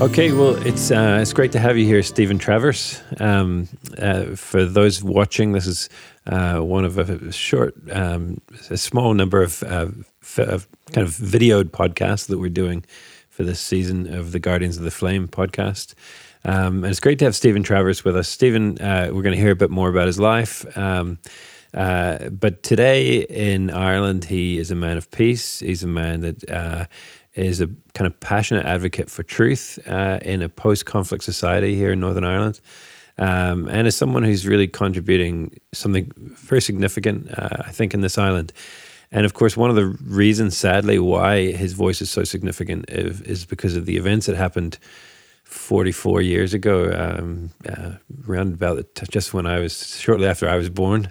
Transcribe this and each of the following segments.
Okay, well, it's uh, it's great to have you here, Stephen Travers. Um, uh, for those watching, this is uh, one of a short, um, a small number of, uh, of kind of videoed podcasts that we're doing for this season of the Guardians of the Flame podcast. Um, and it's great to have Stephen Travers with us. Stephen, uh, we're going to hear a bit more about his life. Um, uh, but today in Ireland, he is a man of peace. He's a man that is a kind of passionate advocate for truth uh, in a post conflict society here in Northern Ireland. Um, and is someone who's really contributing something very significant, uh, I think, in this island. And of course, one of the reasons, sadly, why his voice is so significant is, because of the events that happened 44 years ago, um, uh, around about just when I was, shortly after I was born.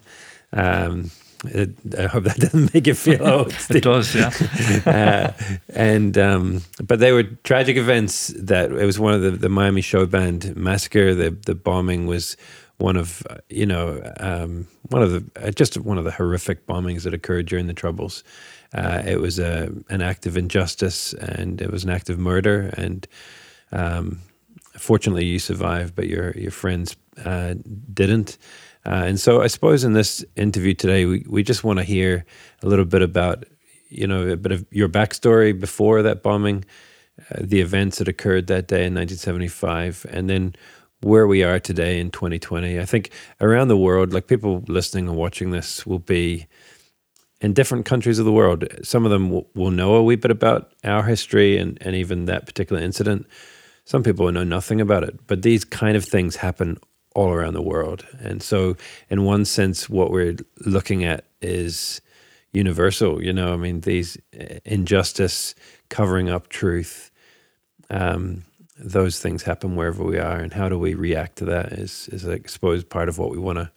Um, it, I hope that doesn't make you feel old. it does, yeah. uh, and um, but they were tragic events. That it was one of the, the Miami show band massacre. The the bombing was one of you know um, one of the uh, just one of the horrific bombings that occurred during the troubles. Uh, it was a an act of injustice and it was an act of murder. And um, fortunately, you survived, but your your friends uh, didn't. Uh, and so I suppose in this interview today, we, we just want to hear a little bit about, you know, a bit of your backstory before that bombing, uh, the events that occurred that day in 1975, and then where we are today in 2020. I think around the world, like people listening and watching this will be in different countries of the world. Some of them will, will know a wee bit about our history and, and even that particular incident. Some people will know nothing about it, but these kind of things happen all around the world. And so, in one sense, what we're looking at is universal. You know, I mean, these uh, injustice, covering up truth, um, those things happen wherever we are. And how do we react to that is, is I suppose, part of what we want to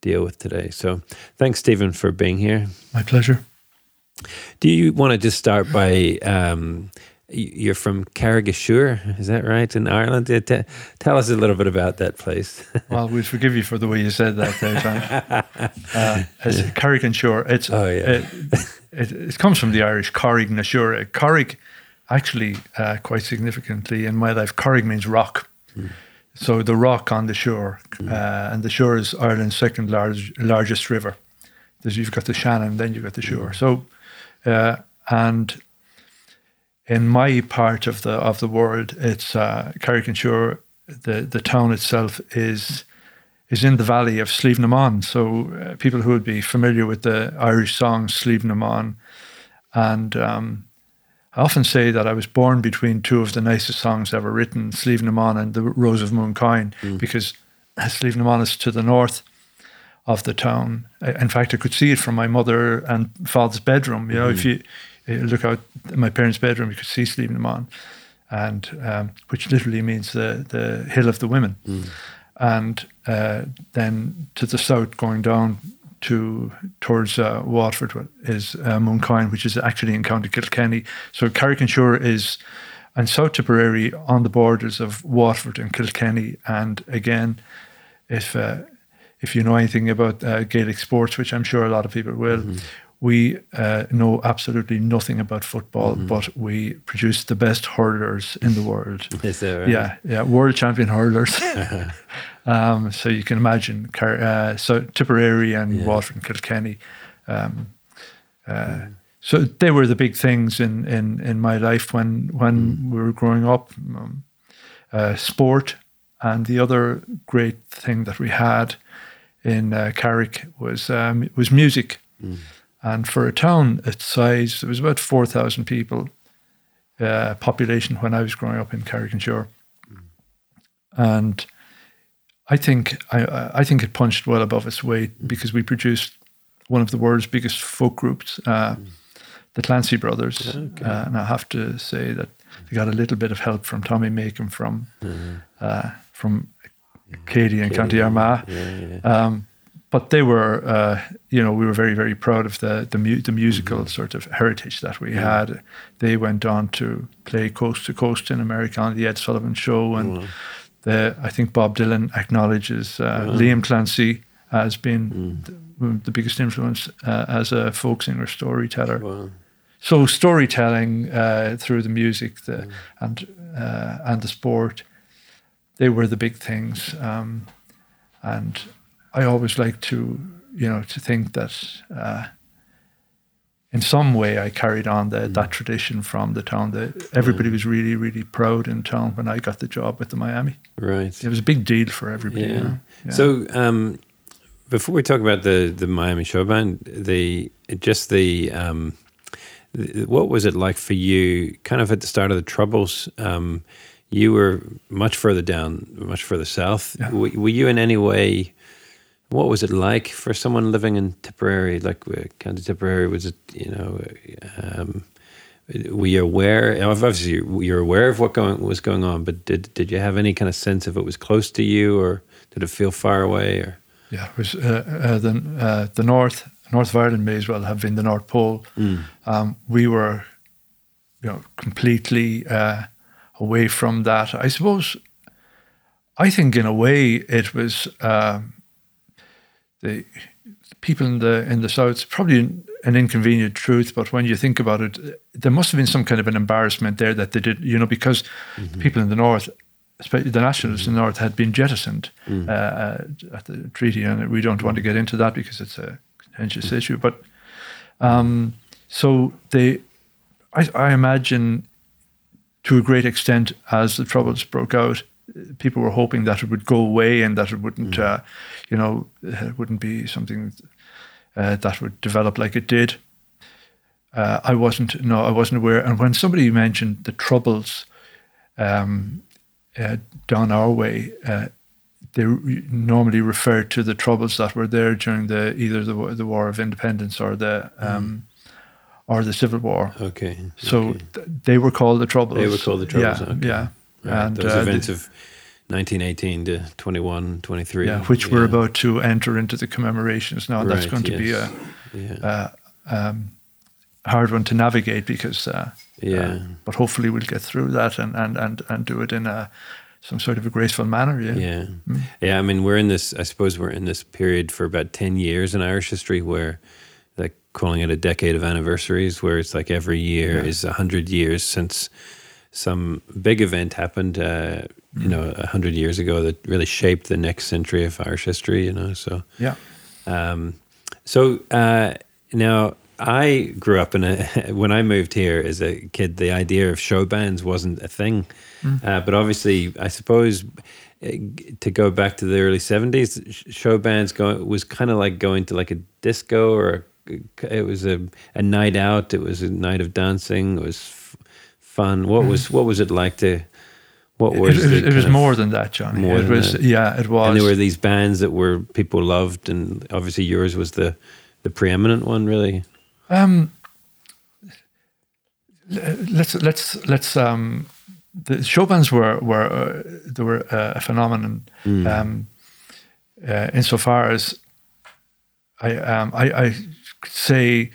deal with today. So, thanks, Stephen, for being here. My pleasure. Do you want to just start by um, you're from Carrigashour, is that right, in Ireland? tell us a little bit about that place. well, we forgive you for the way you said that there, uh, it's Carrigashour. It's, oh, yeah. It, it, it, comes from the Irish Corrig na Siúra. Corrig, actually, uh, quite significantly in my life, Carrig means rock. Mm. So the rock on the Suir. Mm. Uh, and the Suir is Ireland's second large, largest river. There's, you've got the Shannon, then you've got the Suir. Mm. So, uh, and in my part of the of the world, it's uh, Carrick-on-Suir. The the town itself is is in the valley of Slievenamon. So uh, people who would be familiar with the Irish song Slievenamon, and um, I often say that I was born between two of the nicest songs ever written, Slievenamon and the Rose of Mooncoin, mm. because Slievenamon is to the north of the town. In fact, I could see it from my mother and father's bedroom. You know, mm-hmm. if you look out my parents' bedroom, you could see Slievenamon, and um, which literally means the the hill of the women. Mm. And uh, then to the south, going down to towards uh, Waterford is uh, Mooncoin, which is actually in County Kilkenny. So Carrick-on-Suir is and South Tipperary on the borders of Waterford and Kilkenny. And again, if uh, if you know anything about uh, Gaelic sports, which I'm sure a lot of people will, mm-hmm we uh, know absolutely nothing about football, mm-hmm. but we produce the best hurlers in the world. Is there? Right? Yeah, yeah, world champion hurlers. um, so you can imagine, uh, so Tipperary and yeah. Waterford and Kilkenny. Um, uh, mm. So they were the big things in in, in my life when when mm. we were growing up. Um, uh, sport and the other great thing that we had in uh, Carrick was um, was music. Mm. And for a town its size, there was about 4,000 people uh, population when I was growing up in Carrick-on-Suir. Mm. And I think I, I think it punched well above its weight mm. because we produced one of the world's biggest folk groups, uh, mm. the Clancy Brothers. Okay. Uh, and I have to say that they got a little bit of help from Tommy Makem from mm-hmm. uh, from Keady and County Armagh. Yeah, yeah. Um, but they were, uh, you know, we were very, very proud of the the, mu- the musical mm-hmm. sort of heritage that we yeah. had. They went on to play coast to coast in America on the Ed Sullivan Show, and mm. the, I think Bob Dylan acknowledges uh, mm. Liam Clancy as being mm. the, the, biggest influence uh, as a folk singer storyteller. Wow. so storytelling uh, through the music the, mm. and uh, and the sport, they were the big things. Um, and I always like to, you know, to think that uh, in some way I carried on the, mm. that tradition from the town. That everybody was really, really proud in town when I got the job with the Miami. Right. It was a big deal for everybody. Yeah. You know? yeah. So um, before we talk about the the Miami show band, the just the um, what was it like for you, kind of at the start of the Troubles? Um, you were much further down, much further south. Yeah. Were, were, you in any way? What was it like for someone living in Tipperary? Like uh, County Tipperary, was it you know? Um, were you aware? Obviously, you're aware of what going was going on, but did did you have any kind of sense if it was close to you, or did it feel far away? Or yeah, it was uh, uh, the uh, the north North of Ireland may as well have been the North Pole. Mm. Um, we were, you know, completely uh, away from that. I suppose. I think, in a way, it was um, the people in the in the south. Probably an inconvenient truth, but when you think about it, there must have been some kind of an embarrassment there that they did, you know, because mm-hmm. people in the north especially the nationalists in the north had been jettisoned mm. uh, at the treaty, and we don't want to get into that because it's a contentious issue. But um, so they, I, I, imagine, to a great extent, as the troubles broke out, people were hoping that it would go away and that it wouldn't, mm. uh, you know, it wouldn't be something uh, that would develop like it did. Uh, I wasn't, no, I wasn't aware. And when somebody mentioned the troubles um, uh, down our way, uh, they normally refer to the troubles that were there during the either the the War of Independence or the um, mm. or the Civil War. Okay. So okay. Th- they were called the troubles. They were called the troubles. Yeah, okay. yeah. Right. And those uh, events of 1918 to 21, 23. Yeah, which yeah. we're about to enter into the commemorations now. Right, that's going to be a, yeah. uh, um, hard one to navigate because. Uh, yeah. Uh, but hopefully we'll get through that and, and, and, and do it in a some sort of a graceful manner. Yeah. Yeah. Mm. Yeah. I mean, we're in this, I suppose we're in this period for about 10 years in Irish history where, like, calling it a decade of anniversaries, where it's like every year yeah. is 100 years since some big event happened, uh, you know, 100 years ago that really shaped the next century of Irish history, you know. So, yeah. Um, so, uh, now, I grew up in a when I moved here as a kid, the idea of show bands wasn't a thing. Mm. Uh, but obviously, I suppose uh, to go back to the early seventies, show bands going was kind of like going to like a disco or a, it was a, a night out. It was a night of dancing. It was f- fun. What mm. was what was it like to? What was it? It, it was more than that, Johnny. More it was, that. yeah, it was. And there were these bands that were people loved, and obviously yours was the the preeminent one, really. Um, let's let's let's um, the show bands were were uh, they were uh, a phenomenon mm. um, uh, insofar as I um, I, I say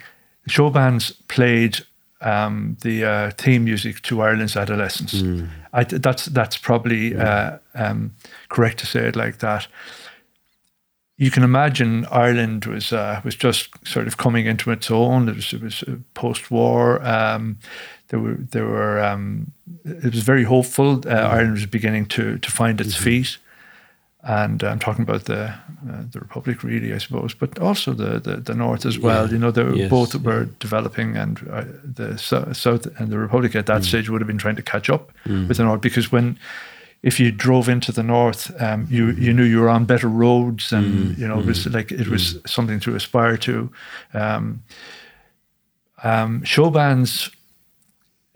show bands played um, the uh, theme music to Ireland's adolescence. Mm. I, that's that's probably mm. um, correct to say it like that you can imagine Ireland was uh, was just sort of coming into its own. It was, it was uh, post war. Um, there were there were um, it was very hopeful. Uh, mm-hmm. Ireland was beginning to to find its mm-hmm. feet, and I'm talking about the uh, the Republic really, I suppose, but also the the, the North as well. Yeah. You know, they yes. both were developing, and uh, the so- South and the Republic at that mm. stage would have been trying to catch up mm. with the North because when if you drove into the north, um, you you knew you were on better roads, and mm, you know it was mm, like it was something to aspire to. Um, um, show bands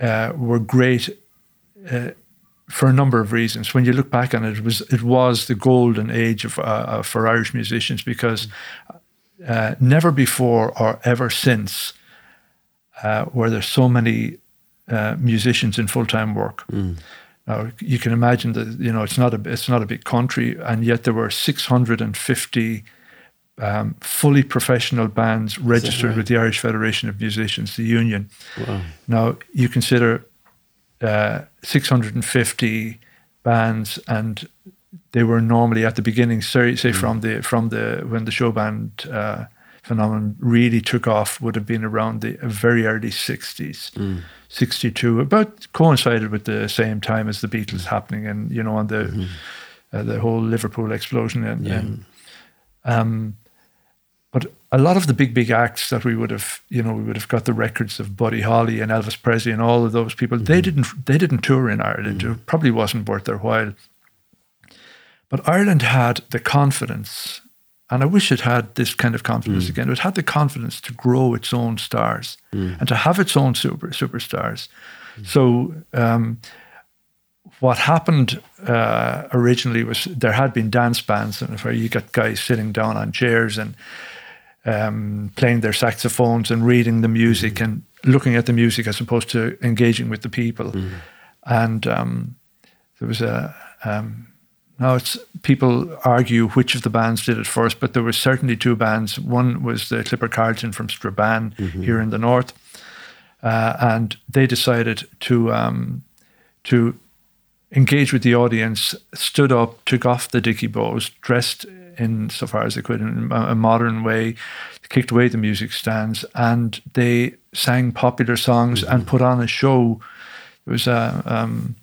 uh, were great uh, for a number of reasons. When you look back on it, it was it was the golden age of uh, for Irish musicians because uh, never before or ever since uh, were there so many uh, musicians in full time work. Mm. Now you can imagine that you know it's not a it's not a big country, and yet there were 650 um, fully professional bands registered right? with the Irish Federation of Musicians, the union. Wow. Now you consider uh, 650 bands, and they were normally at the beginning, say, say mm. from the from the when the show band uh, phenomenon really took off would have been around the very early 60s, mm. 62, about coincided with the same time as the Beatles happening and, you know, on the, mm-hmm. uh, the whole Liverpool explosion. And, yeah. and um, but a lot of the big, big acts that we would have, you know, we would have got the records of Buddy Holly and Elvis Presley and all of those people. Mm-hmm. They didn't, they didn't tour in Ireland. Mm-hmm. It probably wasn't worth their while. But Ireland had the confidence and I wish it had this kind of confidence mm. again. It had the confidence to grow its own stars mm. and to have its own super superstars. Mm. So um, what happened uh, originally was there had been dance bands where you got guys sitting down on chairs and um, playing their saxophones and reading the music mm. and looking at the music as opposed to engaging with the people. Mm. And um, there was a um, now, it's people argue which of the bands did it first, but there were certainly two bands. One was the Clipper Carlton from Strabane mm-hmm. here in the north, uh, and they decided to um, to engage with the audience. Stood up, took off the dicky bows, dressed in so far as they could in a modern way, kicked away the music stands, and they sang popular songs mm-hmm. and put on a show. It was a um,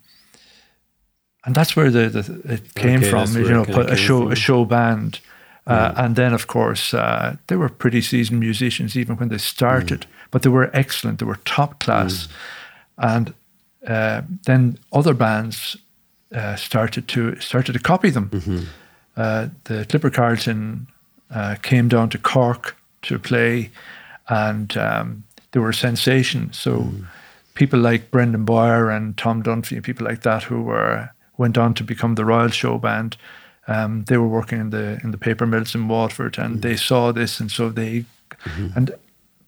and that's where the, the it came okay, from. You know, a show from. a show band, uh, mm. and then of course uh, they were pretty seasoned musicians even when they started, mm. but they were excellent. They were top class, mm. and uh, then other bands uh, started to started to copy them. Mm-hmm. Uh, the Clipper Carlton uh, came down to Cork to play, and um, they were a sensation. So. Mm. People like Brendan Bowyer and Tom Dunphy, and people like that, who were went on to become the Royal Show Band. Um, they were working in the in the paper mills in Waterford, and mm-hmm. they saw this, and so they mm-hmm. and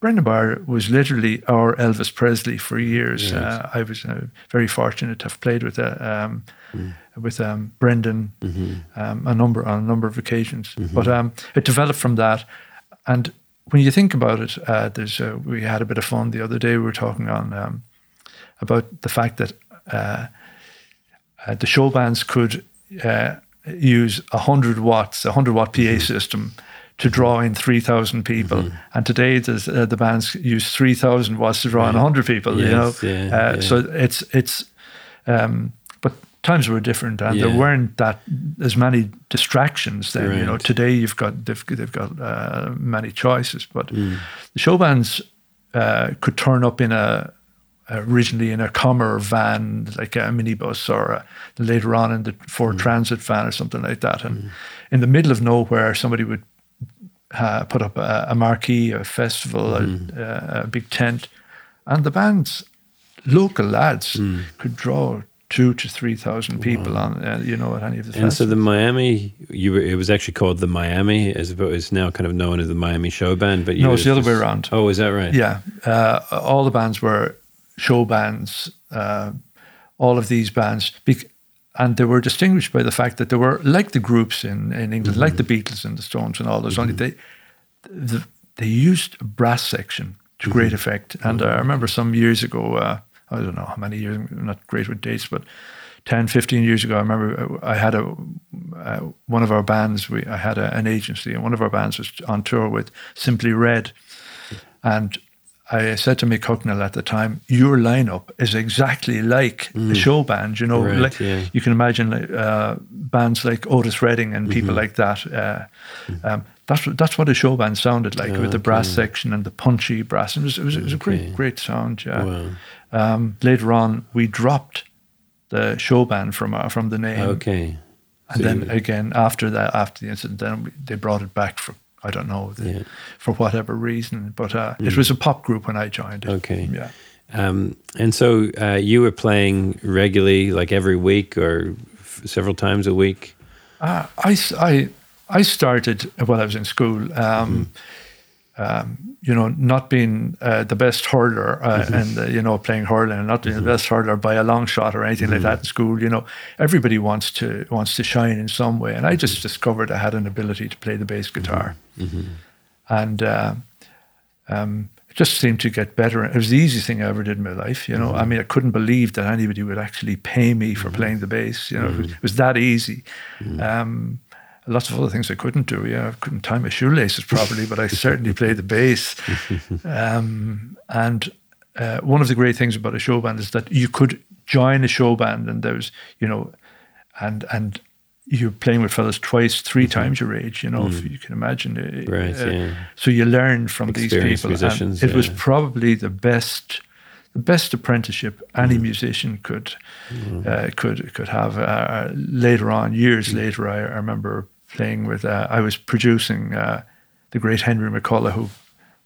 Brendan Bowyer was literally our Elvis Presley for years. Yes. Uh, I was uh, very fortunate to have played with uh, um, mm. with um, Brendan mm-hmm. um, a number on a number of occasions. Mm-hmm. But um, it developed from that, and when you think about it, uh, there's uh, we had a bit of fun the other day. We were talking on um, about the fact that uh, uh, the show bands could uh, use a hundred watts, a hundred watt PA mm-hmm. system to draw in 3,000 people. Mm-hmm. And today uh, the bands use 3,000 watts to draw right. in 100 people, yes, you know. Yeah, uh, yeah. So it's, it's um, but times were different and yeah. there weren't that as many distractions then, right. you know. Today you've got, they've, they've got uh, many choices, but mm. the show bands uh, could turn up in a, originally in a Commer van, like a minibus, or a, later on in the Ford mm. Transit van or something like that. And mm. in the middle of nowhere, somebody would uh, put up a, a, marquee, a festival, mm. a, a, big tent, and the bands, local lads, mm. could draw two to three thousand people wow. on, uh, you know, at any of the. And festivals. so the Miami, you were, it was actually called the Miami, as it's now kind of known as the Miami Show Band. But no, it's the other way around. Oh, is that right? Yeah, uh, all the bands were show bands, uh, all of these bands. And they were distinguished by the fact that they were like the groups in, in England, mm-hmm. like the Beatles and the Stones and all those. Mm-hmm. Only they, the, they used a brass section to mm-hmm. great effect. And uh, I remember some years ago, uh, I don't know how many years, I'm not great with dates, but 10, 15 years ago, I remember uh, I had a uh, one of our bands. We I had a, an agency, and one of our bands was on tour with Simply Red, and I said to Mick Hucknall at the time, your lineup is exactly like mm. a show band. You know, right, like yeah. you can imagine uh, bands like Otis Redding and people mm-hmm. like that. Uh, mm. um, that's that's what a show band sounded like with the brass section and the punchy brass. It was it was, it was a great great sound. Yeah. Wow. Um, later on, we dropped the show band from uh, from the name. Okay. And so then again after that, after the incident, then we, they brought it back for I don't know the, yeah. for whatever reason, but uh, mm. it was a pop group when I joined. It. Okay, yeah. Um, and so uh, you were playing regularly, like every week or f- several times a week. Uh, I, I I started while I was in school. Um, mm um, you know, not being uh, the best hurler uh, mm-hmm. and uh, you know playing hurling and not being mm-hmm. the best hurler by a long shot or anything mm-hmm. like that in school. You know, everybody wants to wants to shine in some way, and I just mm-hmm. discovered I had an ability to play the bass mm-hmm. guitar, mm-hmm. and uh, um, it just seemed to get better. It was the easiest thing I ever did in my life. You know, I mean, I couldn't believe that anybody would actually pay me for playing the bass. You know, it was, it, was, that easy. Um, lots of other things I couldn't do. Yeah, I couldn't tie my shoelaces properly, but I certainly played the bass. Um, and uh, one of the great things about a show band is that you could join a show band, and there was, you know, and and you're playing with fellas twice, 3 mm-hmm. times your age. You know, mm. if you can imagine. Uh, right. Uh, yeah. So you learn from Experienced these people. Musicians, it yeah. was probably the best the best apprenticeship any mm. musician could mm. uh, could could have. Uh, later on, years mm. later, I, I, remember playing with. Uh, I was producing uh, the great Henry McCullough, who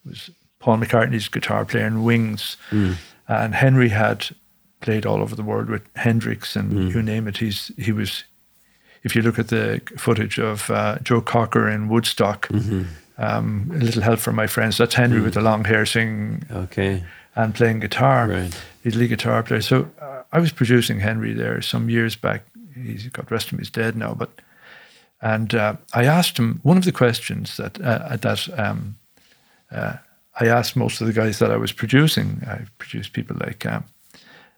was Paul McCartney's guitar player in Wings, mm. and Henry had played all over the world with Hendrix and mm. you name it. He's he was. If you look at the footage of uh, Joe Cocker in Woodstock, mm-hmm. um, a little help from my friends. That's Henry mm. with the long hair singing. Okay and playing guitar. Right. He's a lead guitar player. So uh, I was producing Henry there some years back. He's got rest him, he's dead now. But and uh, I asked him one of the questions that uh, that um, uh, I asked most of the guys that I was producing. I produced people like um,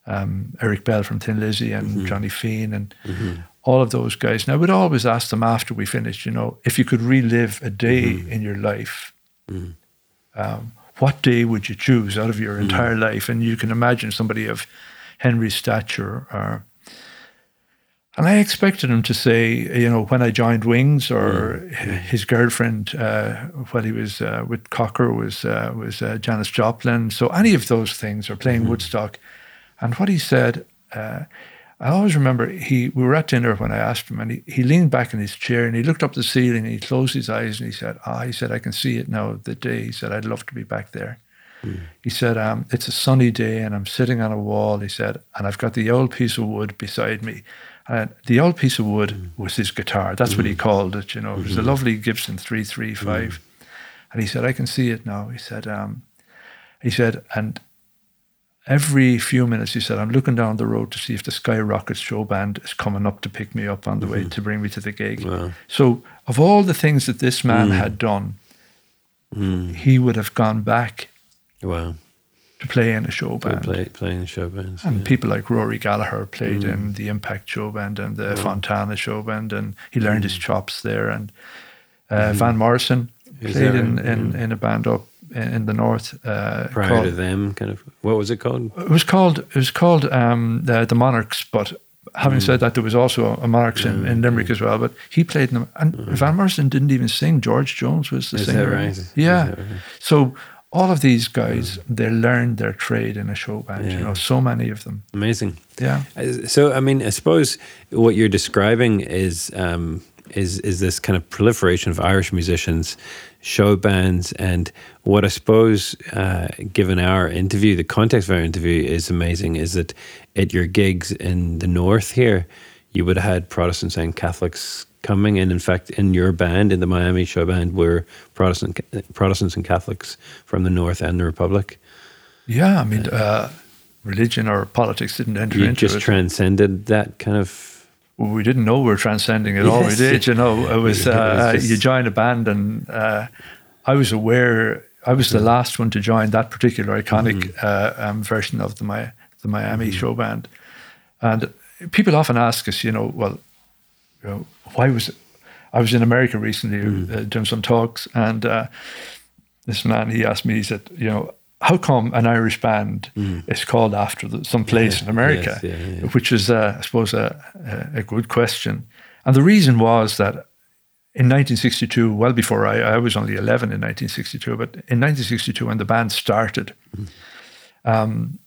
um, Eric Bell from Thin Lizzy and mm-hmm. Johnny Fean and mm-hmm. all of those guys. And I would always ask them after we finished, you know, if you could relive a day mm-hmm. in your life, mm-hmm. um, what day would you choose out of your mm. entire life? And you can imagine somebody of Henry's stature. Or, and I expected him to say, you know, when I joined Wings, or mm. his girlfriend uh, when he was uh, with Cocker was uh, was uh, Janis Joplin. So any of those things, or playing mm. Woodstock. And what he said, uh, I always remember he we were at dinner when I asked him, and he, he leaned back in his chair and he looked up the ceiling and he closed his eyes and he said, "Ah," he said, "I can see it now. The day." He said, "I'd love to be back there." Mm. He said, um, "It's a sunny day and I'm sitting on a wall." He said, "And I've got the old piece of wood beside me." And the old piece of wood mm. was his guitar. That's mm what he hmm. called it. You know, it was a hmm. lovely Gibson three three five. Hmm. And he said, "I can see it now." He said, um, "He said, and every few minutes, he said, I'm looking down the road to see if the Skyrockets show band is coming up to pick me up on the mm-hmm. way to bring me to the gig. Wow. So, of all the things that this man mm. had done, mm. he would have gone back wow. To play in a show band. Play, playing show bands. And yeah. people like Rory Gallagher played mm. in the Impact show band and the Fontana show band, and he learned his mm. chops there. And uh, mm-hmm. Van Morrison played in, in, in a band up in the north. Uh, Prior called, to them, kind of, what was it called? It was called it was called um, the, the Monarchs. But having mm. said that, there was also a Monarchs in, in Limerick mm. as well. But he played in them, and mm. Van Morrison didn't even sing. George Jones was the Is singer. Right? Yeah. Right? So all of these guys, they learned their trade in a show band. Yeah. You know, so many of them. Amazing. Yeah. Uh, so I mean, I suppose what you're describing is. Um, is is this kind of proliferation of Irish musicians show bands. And what I suppose, uh, given our interview, the context of our interview is amazing, is that at your gigs in the north here, you would have had Protestants and Catholics coming. And in fact, in your band, in the Miami show band, were Protestant, Protestants and Catholics from the north and the Republic. Yeah, I mean, uh, religion or politics didn't enter into you into just it. transcended that kind of we didn't know we were transcending at yes. all. We did, you know. It was, uh, you join a band, and uh, I was aware. I was the last one to join that particular iconic mm-hmm. uh, um, version of the my the Miami mm-hmm. show band, and people often ask us, you know, well, you know, why was it? I was in America recently mm. doing some talks, and uh, this man he asked me, he said, you know, how come an Irish band mm. is called after the, some place yeah, in America? Yes, yeah, yeah. Which is, uh, I suppose, a, a, good question. And the reason was that in 1962, well before I, I was only 11 in 1962, but in 1962, when the band started, mm. um,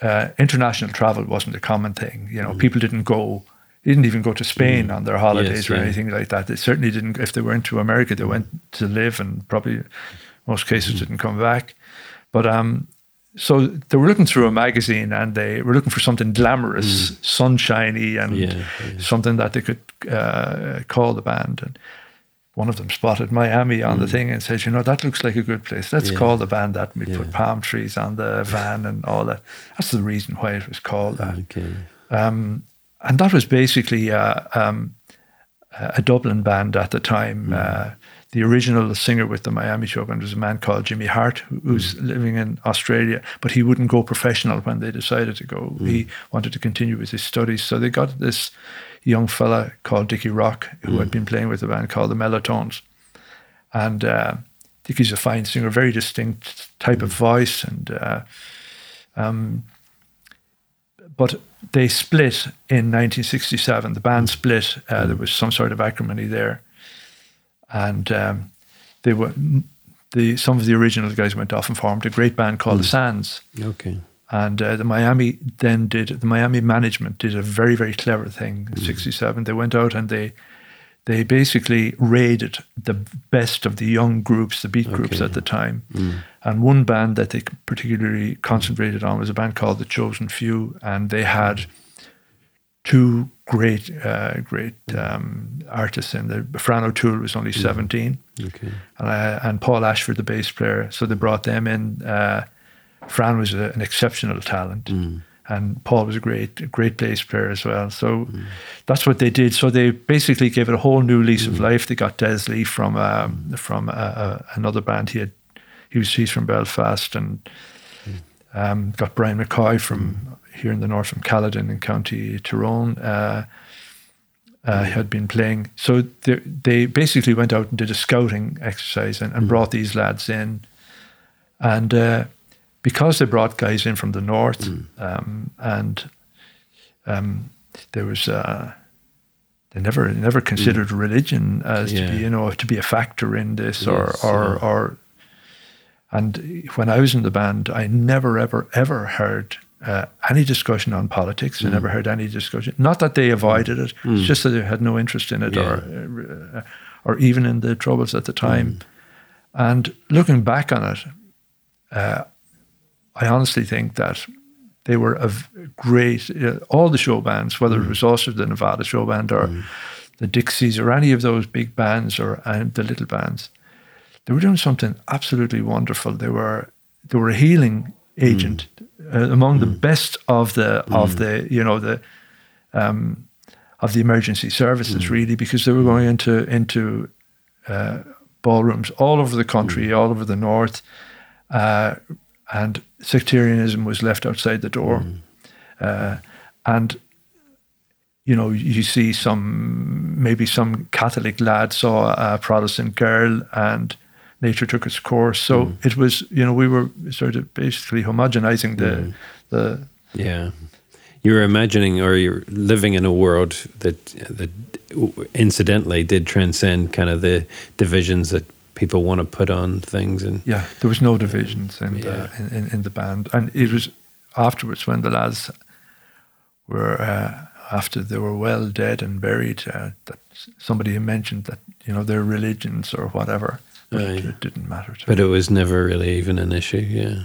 uh, international travel wasn't a common thing. You know, mm. people didn't go they didn't even go to Spain mm. on their holidays yes, or yeah. anything like that. They certainly didn't. If they went to America, they went to live, and probably most cases mm. didn't come back. But um, so they were looking through a magazine and they were looking for something glamorous, mm. sunshiny, and yeah, yeah. something that they could uh, call the band. And one of them spotted Miami on mm. the thing and said, "You know, that looks like a good place. Let's call the band that." And we put palm trees on the van and all that. That's the reason why it was called that. Okay. Um, and that was basically uh, um, a Dublin band at the time. Mm. Uh, the original singer with the Miami show band was a man called Jimmy Hart, who's mm. living in Australia, but he wouldn't go professional when they decided to go. Mm. He wanted to continue with his studies. So they got this young fella called Dickie Rock who had been playing with a band called the Mellotones, and uh, Dickie's a fine singer, very distinct type of voice, and uh, um, but they split in 1967. The band split. Uh, there was some sort of acrimony there, and um, they were the some of the original guys went off and formed a great band called mm. the Sands. Okay. And uh, the Miami then did the Miami management did a very very clever thing in '67. Mm. They went out and they they basically raided the best of the young groups, the beat groups at the time. Mm. And one band that they particularly concentrated on was a band called The Chosen Few, and they had two great, uh, great um, artists in there. Fran O'Toole was only mm. 17, okay. and, uh, and Paul Ashford, the bass player. So they brought them in. Uh, Fran was a, an exceptional talent. Mm and Paul was a great, great bass player as well. So mm. that's what they did. So they basically gave it a whole new lease mm. of life. They got Des Lee from um, from uh, uh, another band. He had he was he's from Belfast and um, got Brian McCoy from here in the north from Caledon in County Tyrone. Uh, uh, had been playing. So they, they, basically went out and did a scouting exercise and, and mm. brought these lads in. And uh, because they brought guys in from the north, mm. um, and um, there was uh, they never never considered mm. religion as yeah. to be you know to be a factor in this yes, or or yeah. or. And when I was in the band, I never ever ever heard uh, any discussion on politics. Mm. I never heard any discussion. Not that they avoided it; mm. it's just that they had no interest in it, yeah. or uh, or even in the troubles at the time. Mm. And looking back on it, uh, I honestly think that they were a great, uh, all the show bands, whether mm. it was also the Nevada show band or mm. the Dixies or any of those big bands or and the little bands, they were doing something absolutely wonderful. They were they were a healing agent mm. uh, among the mm. best of the of mm. the you know the um, of the emergency services mm. really because they were going into into uh, ballrooms all over the country, all over the north. Uh, and sectarianism was left outside the door. Mm. Uh, and you know, you see some maybe some Catholic lad saw a Protestant girl and nature took its course. So mm. it was, you know, we were sort of basically homogenizing the mm. the yeah. You're imagining, or you're living in a world that that incidentally did transcend kind of the divisions that people want to put on things and yeah there was no divisions in, yeah. the, in, in, the band. And it was afterwards when the lads were uh, after they were well dead and buried uh, that somebody had mentioned that you know their religions or whatever but it, didn't matter but me. it was never really even an issue yeah.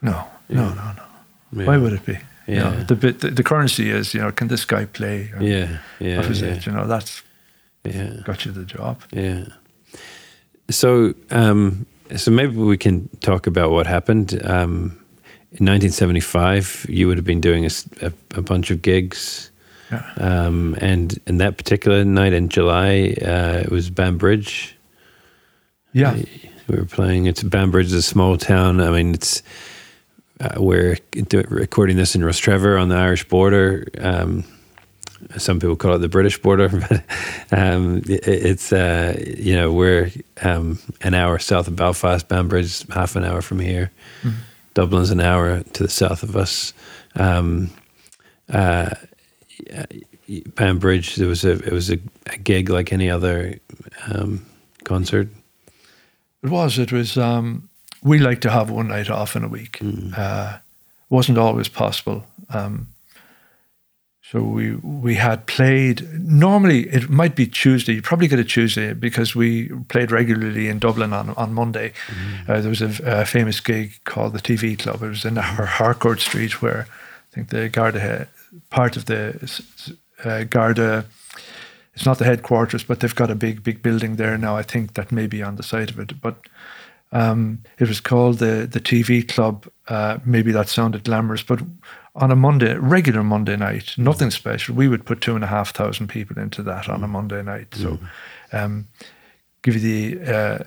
No yeah. no no no. Why would it be? Yeah you know, the, the, the currency is you know can this guy play? Or, yeah yeah what yeah. it? you know that's yeah. got you the job. Yeah so, um, so maybe we can talk about what happened. Um, in 1975, you would have been doing a, a, a bunch of gigs. Yeah. Um, and in that particular night in July, uh, it was Banbridge. Yeah. We were playing. It's Banbridge is a small town. I mean, it's uh, we're recording this in Rostrevor on the Irish border. Um, some people call it the British border, but um, it, it's uh, you know we're um, an hour south of Belfast, Banbridge, half an hour from here. Mm-hmm. Dublin's an hour to the south of us. Um, uh, Banbridge, there was a it was a, a gig like any other um, concert. It was. It was. Um, we like to have one night off in a week. Mm. Uh, wasn't always possible. Um, so we we had played. Normally, it might be Tuesday. You probably get a Tuesday because we played regularly in Dublin on on Monday. Mm-hmm. Uh, there was a, a, famous gig called the TV Club. It was in Harcourt Street, where I think the Garda part of the uh, Garda. It's not the headquarters, but they've got a big big building there now. I think that may be on the side of it, but. Um, it was called the the TV Club. Uh, maybe that sounded glamorous, but on a Monday, regular Monday night, nothing special. We would put two and a half thousand people into that on a Monday night. So, mm-hmm. um, give you the uh,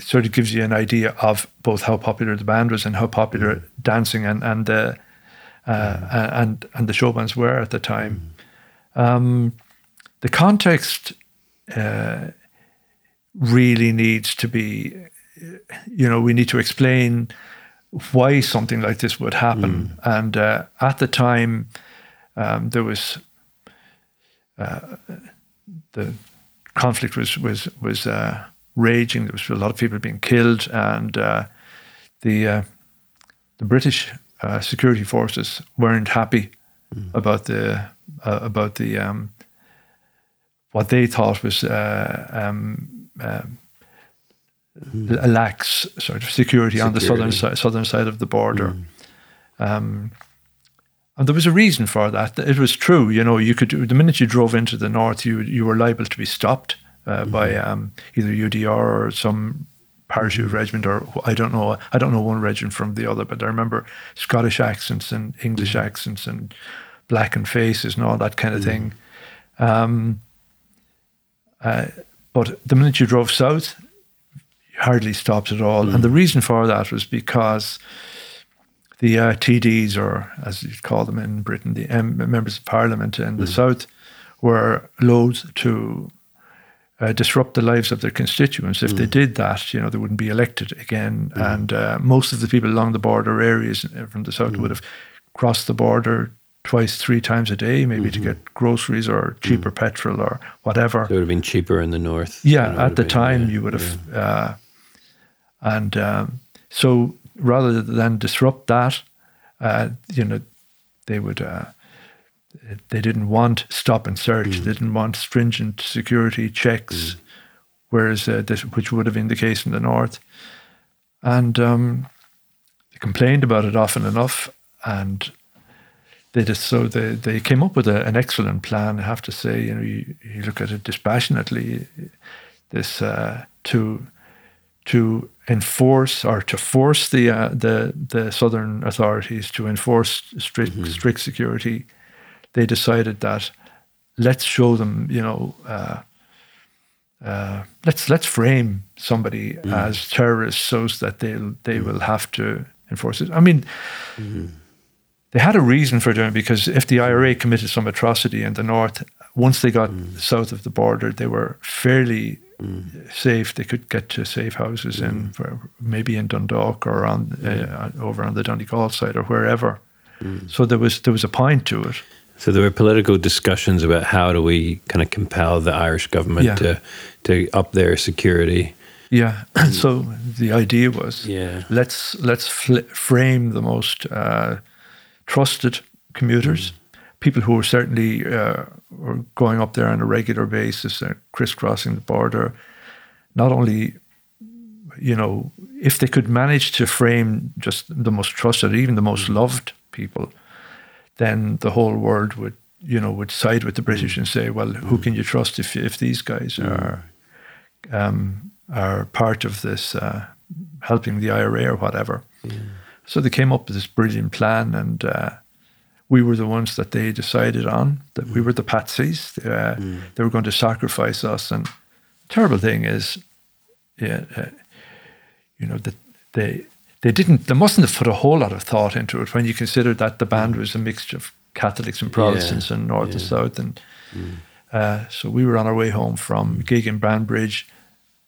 sort of gives you an idea of both how popular the band was and how popular mm-hmm. dancing and and the uh, mm-hmm. and and the show bands were at the time. Um, the context uh, really needs to be, you know, we need to explain why something like this would happen. Mm. And uh, at the time, um, there was uh, the conflict was was was uh, raging. There was a lot of people being killed, and uh, the uh, the British uh, security forces weren't happy mm. about the about the um, what they thought was um, um, mm. lax sort of security, security, on the southern side, southern side of the border. Mm. Um, and there was a reason for that. It was true, you know. You could the minute you drove into the north, you you were liable to be stopped uh, mm-hmm. by um, either UDR or some parachute regiment, or I don't know. I don't know one regiment from the other, but I remember Scottish accents and English mm-hmm. accents and blackened faces and all that kind of mm-hmm. thing. Um, uh, but the minute you drove south, hardly stopped at all. And the reason for that was because the uh, TDs, or as you'd call them in Britain, the M- members of parliament in the mm. south, were loath to uh, disrupt the lives of their constituents. If mm. they did that, you know, they wouldn't be elected again. Mm. And uh, most of the people along the border areas uh, from the south mm. would have crossed the border twice, three times a day, maybe mm-hmm. to get groceries or cheaper mm. petrol or whatever. So it would have been cheaper in the north. Yeah, at the been, time yeah, you would have. Yeah. Uh, and um, so rather than disrupt that, uh, you know, they would. Uh, they didn't want stop and search. Mm. They didn't want stringent security checks, mm. whereas uh, this, which would have been the case in the north. And um, they complained about it often enough, and they just so they they came up with a, an excellent plan. I have to say, you know, you, you look at it dispassionately. This uh, to to enforce or to force the uh, the the southern authorities to enforce strict mm-hmm. strict security, they decided that let's show them, you know, uh, uh, let's let's frame somebody mm-hmm. as terrorists so that they they mm-hmm. will have to enforce it. I mean. Mm-hmm. They had a reason for doing it because if the IRA committed some atrocity in the north, once they got mm. south of the border, they were fairly mm. safe. They could get to safe houses mm. in maybe in Dundalk or on uh, over on the Donegal side or wherever. Mm. So there was there was a point to it. So there were political discussions about how do we kind of compel the Irish government yeah. to to up their security. Yeah. so the idea was, yeah, let's let's fl- frame the most uh, trusted commuters. Mm people who were certainly uh, were going up there on a regular basis, uh, crisscrossing the border, not only, you know, if they could manage to frame just the most trusted, even the most loved people, then the whole world would, you know, would side with the British and say, well, who can you trust if if these guys are um, are part of this uh, helping the IRA or whatever? Yeah. So they came up with this brilliant plan and uh, we were the ones that they decided on, that mm. we were the patsies. Uh, mm. They were going to sacrifice us. And the terrible thing is, yeah, uh, you know, that they they didn't, they mustn't have put a whole lot of thought into it when you consider that the band mm. was a mixture of Catholics and Protestants yeah. and North yeah. and South. And mm. uh, so we were on our way home from gig in Banbridge.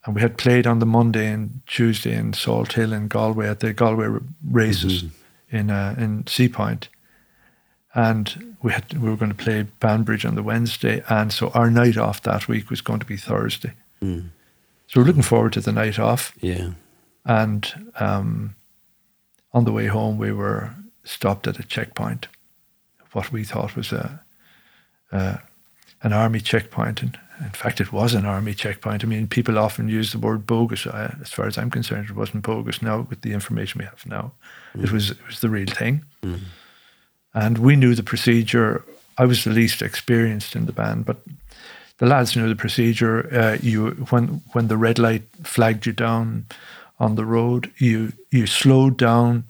And we had played on the Monday and Tuesday in Salt Hill in Galway at the Galway races mm-hmm. in uh, in Seapoint and we had we were going to play Banbridge on the Wednesday, and so our night off that week was going to be Thursday. Mm. So we're looking forward to the night off. Yeah, and um, on the way home, we were stopped at a checkpoint, what we thought was a, a an army checkpoint, and in fact, it was an army checkpoint. I mean, people often use the word bogus. I, as far as I'm concerned, it wasn't bogus. Now, with the information we have now, mm. it was it was the real thing. Mm. And we knew the procedure. I was the least experienced in the band, but the lads knew the procedure. Uh, you when when the red light flagged you down on the road, you you slowed down,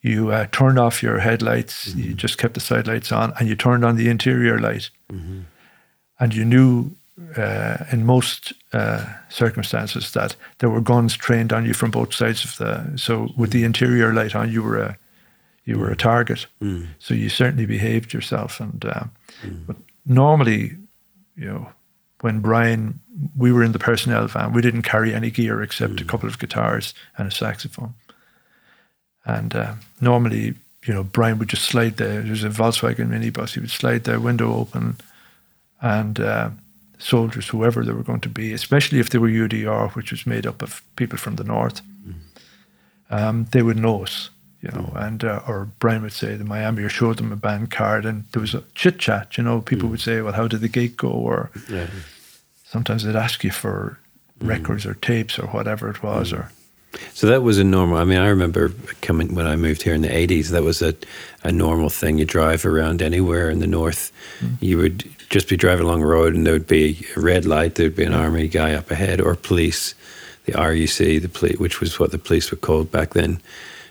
you uh, turned off your headlights, mm-hmm. you just kept the side lights on, and you turned on the interior light. Mm-hmm. And you knew uh, in most uh, circumstances that there were guns trained on you from both sides of the. So with the interior light on, you were a you were a target. Mm. So you certainly behaved yourself. And uh, mm. but normally, you know, when Brian, we were in the personnel van, we didn't carry any gear except mm. a couple of guitars and a saxophone. And uh, normally, you know, Brian would just slide there. there's a Volkswagen minibus, he would slide the window open and uh, soldiers, whoever they were going to be, especially if they were UDR, which was made up of people from the north, mm. um, they would know us you know, and uh, or Brian would say the Miami or showed them a band card, and there was a chit chat. You know, people mm. would say, "Well, how did the gig go?" Or yeah. sometimes they'd ask you for mm. records or tapes or whatever it was, mm. or. So that was a normal. I mean, I remember coming when I moved here in the '80s. That was a, a normal thing. You drive around anywhere in the north, mm. you would just be driving along a road, and there would be a red light. There'd be an army guy up ahead, or police, the RUC, the police, which was what the police were called back then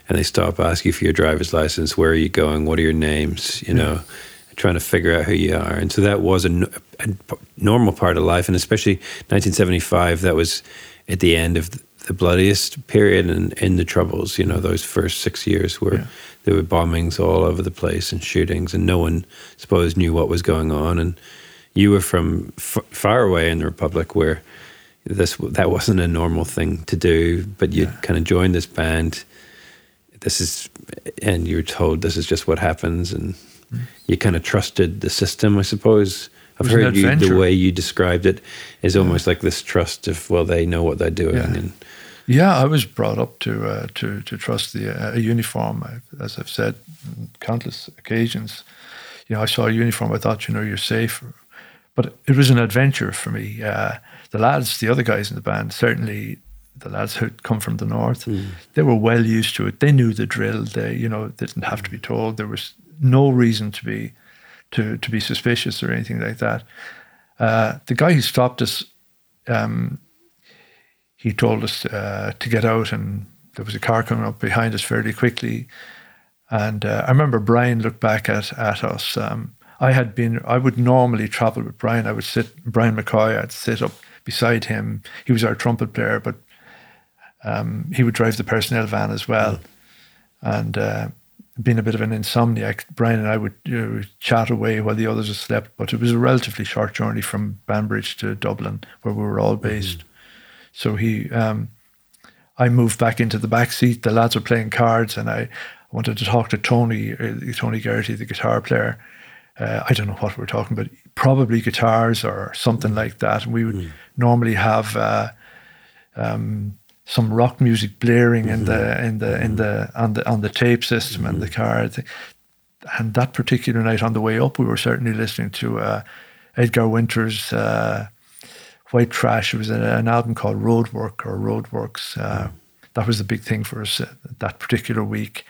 and they stop, ask you for your driver's license, where are you going, what are your names, you know, trying to figure out who you are. And so that was a, a, normal part of life, and especially 1975, that was at the end of the bloodiest period in, in the Troubles, you know, those first six years where yeah. there were bombings all over the place and shootings, and no one, I suppose, knew what was going on. And you were from f- far away in the Republic where this that wasn't a normal thing to do, but you yeah. kind of joined this band this is, and you're told this is just what happens, and mm. you kind of trusted the system, I suppose. I've heard you, the way you described it is almost like this trust of well, they know what they're doing, yeah. and yeah, I was brought up to uh, to to trust the uh, a uniform, as I've said countless occasions. You know, I saw a uniform, I thought, you know, you're safe, but it was an adventure for me. Uh, the lads, the other guys in the band, certainly the lads who'd come from the north, mm. they were well used to it. They knew the drill. They, you know, they didn't have to be told. There was no reason to be to to be suspicious or anything like that. Uh, the guy who stopped us, um, he told us uh, to get out, and there was a car coming up behind us fairly quickly. And uh, I remember Brian looked back at at us. Um, I had been. I would normally travel with Brian. I would sit Brian McCoy. I'd sit up beside him. He was our trumpet player, but um, he would drive the personnel van as well. And uh, being a bit of an insomniac, Brian and I would you know, chat away while the others slept. But it was a relatively short journey from Banbridge to Dublin, where we were all mm-hmm. based. Mm-hmm. So he, um, I moved back into the back seat. The lads were playing cards, and I wanted to talk to Tony, uh, Tony Geraghty, the guitar player. Uh, I don't know what we were talking about, probably guitars or something mm. like that. And we would mm. normally have uh, um, some rock music blaring mm-hmm. in the in the in the on the on the tape system mm-hmm. and the car. And that particular night on the way up, we were certainly listening to uh, Edgar Winter's uh, White Trash. It was an, an, album called Roadwork or Roadworks. Uh, mm-hmm. That was the big thing for us uh, that particular week,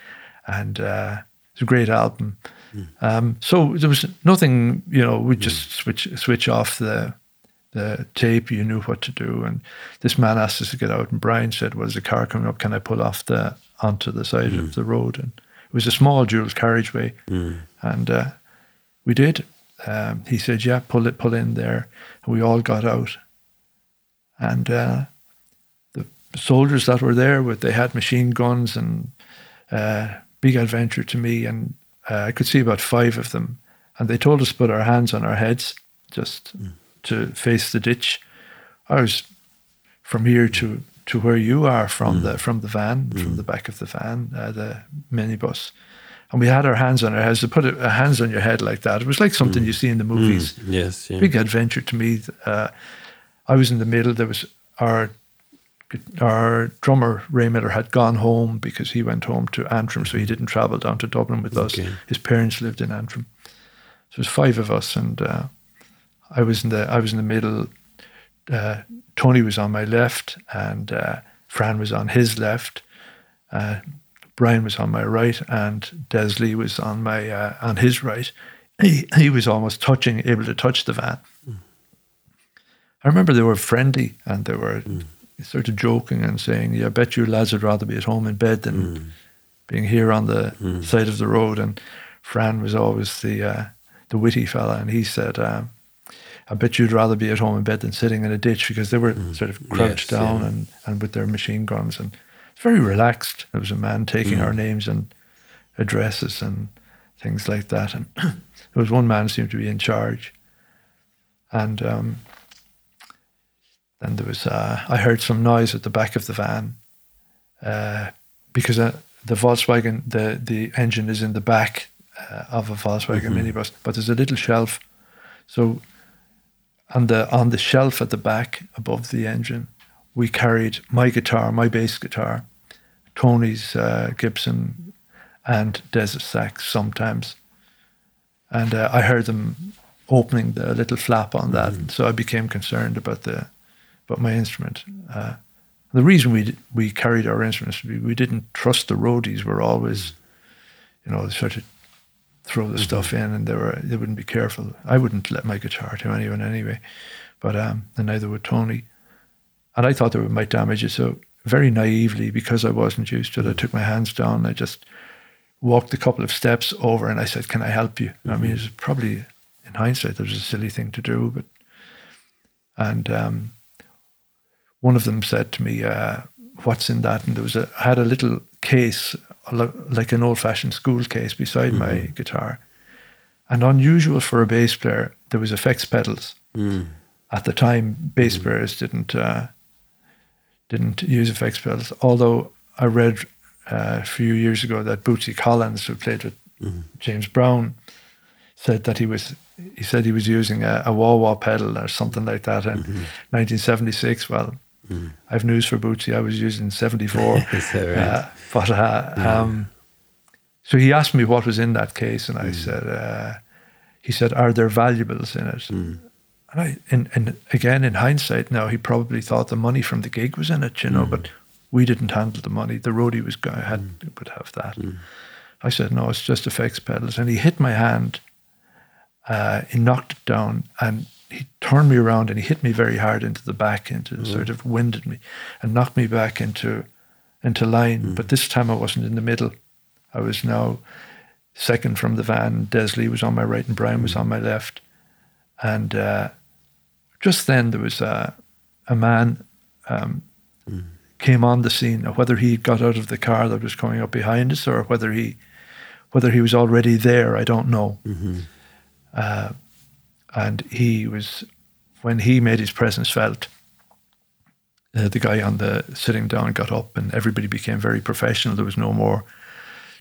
and uh, it's a great album. Mm. Um, so there was nothing, you know. We just mm. switch switch off the the tape, you knew what to do. And this man asked us to get out, and Brian said, "Well, there's a car coming up. Can I pull off the onto the side mm. of the road?" And it was a small dual carriageway, mm. and uh, we did. Um, he said, "Yeah, pull it, pull in there," and we all got out. And uh, the soldiers that were there, with they had machine guns and uh, big adventure to me, and uh, I could see about five of them, and they told us to put our hands on our heads, just. Mm to face the ditch. I was from here to to where you are from mm. the from the van, mm. from the back of the van, uh, the minibus, and we had our hands on our heads. To put a, a hands on your head like that, it was like something mm. you see in the movies. Mm. Yes, yeah. big adventure to me. Uh, I was in the middle. There was our our drummer Ray Millar had gone home because he went home to Antrim, so he didn't travel down to Dublin with okay. us. His parents lived in Antrim. So it was five of us, and uh, I was in the I was in the middle. Uh, Tony was on my left, and uh, Fran was on his left. Uh, Brian was on my right, and Des Lee was on my uh, on his right. He he was almost touching, able to touch the van. Mm. I remember they were friendly, and they were mm. sort of joking and saying, "Yeah, I bet you lads would rather be at home in bed than mm. being here on the hmm. side of the road." And Fran was always the uh, the witty fella, and he said. Um, I bet you'd rather be at home in bed than sitting in a ditch because they were mm. sort of crouched yes, down yeah. and, and with their machine guns and it's very relaxed. There was a man taking mm. our names and addresses and things like that. And there was one man seemed to be in charge. and um, then there was uh, I heard some noise at the back of the van uh, because uh, the Volkswagen the the engine is in the back uh, of a Volkswagen mm-hmm. minibus, but there's a little shelf, so on the on the shelf at the back above the engine, we carried my guitar, my bass guitar, Tony's uh, Gibson, and Desert sax sometimes, and uh, I heard them opening the little flap on that, mm-hmm. so I became concerned about the about my instrument. Uh, the reason we we carried our instruments, we, we didn't trust the roadies. We're always, you know, sort of throw the stuff in, and they were they wouldn't be careful. I wouldn't let my guitar to anyone anyway, but um, and neither would Tony. And I thought they might damage it, so very naively, because I wasn't used to it, I took my hands down. I just walked a couple of steps over, and I said, "Can I help you?" Mm-hmm. I mean, mm-hmm. it's probably in hindsight, it was a silly thing to do, but and um, one of them said to me, uh, "What's in that?" And there was a I had a little case, like an old-fashioned school case, beside mm-hmm. my guitar, and unusual for a bass player, there was effects pedals. Mm. At the time, bass mm. players didn't uh, didn't use effects pedals. Although I read uh, a few years ago that Bootsy Collins, who played with mm-hmm. James Brown, said that he was he said he was using a, a wah wah pedal or something like that in mm-hmm. 1976. Well, mm. I have news for Bootsy. I was using 74. right? uh, but uh, yeah. um, so he asked me what was in that case, and I mm. said, uh, he said, are there valuables in it? Mm. And I, and, and again, in hindsight, now he probably thought the money from the gig was in it, you know, mm. but we didn't handle the money. The roadie was going had mm. would have that. I said, no, it's just effects pedals, and he hit my hand uh, he knocked it down and he turned me around and he hit me very hard into the back, into mm. sort of winded me and knocked me back into into line. Mm. But this time I wasn't in the middle. I was now second from the van. Des Lee was on my right and Brian was mm. on my left. And uh, just then there was a, a man um, mm. came on the scene. Now, whether he got out of the car that was coming up behind us or whether he whether he was already there, I don't know. Mm-hmm. Uh, and he was, when he made his presence felt, uh, the guy on the sitting down got up and everybody became very professional. There was no more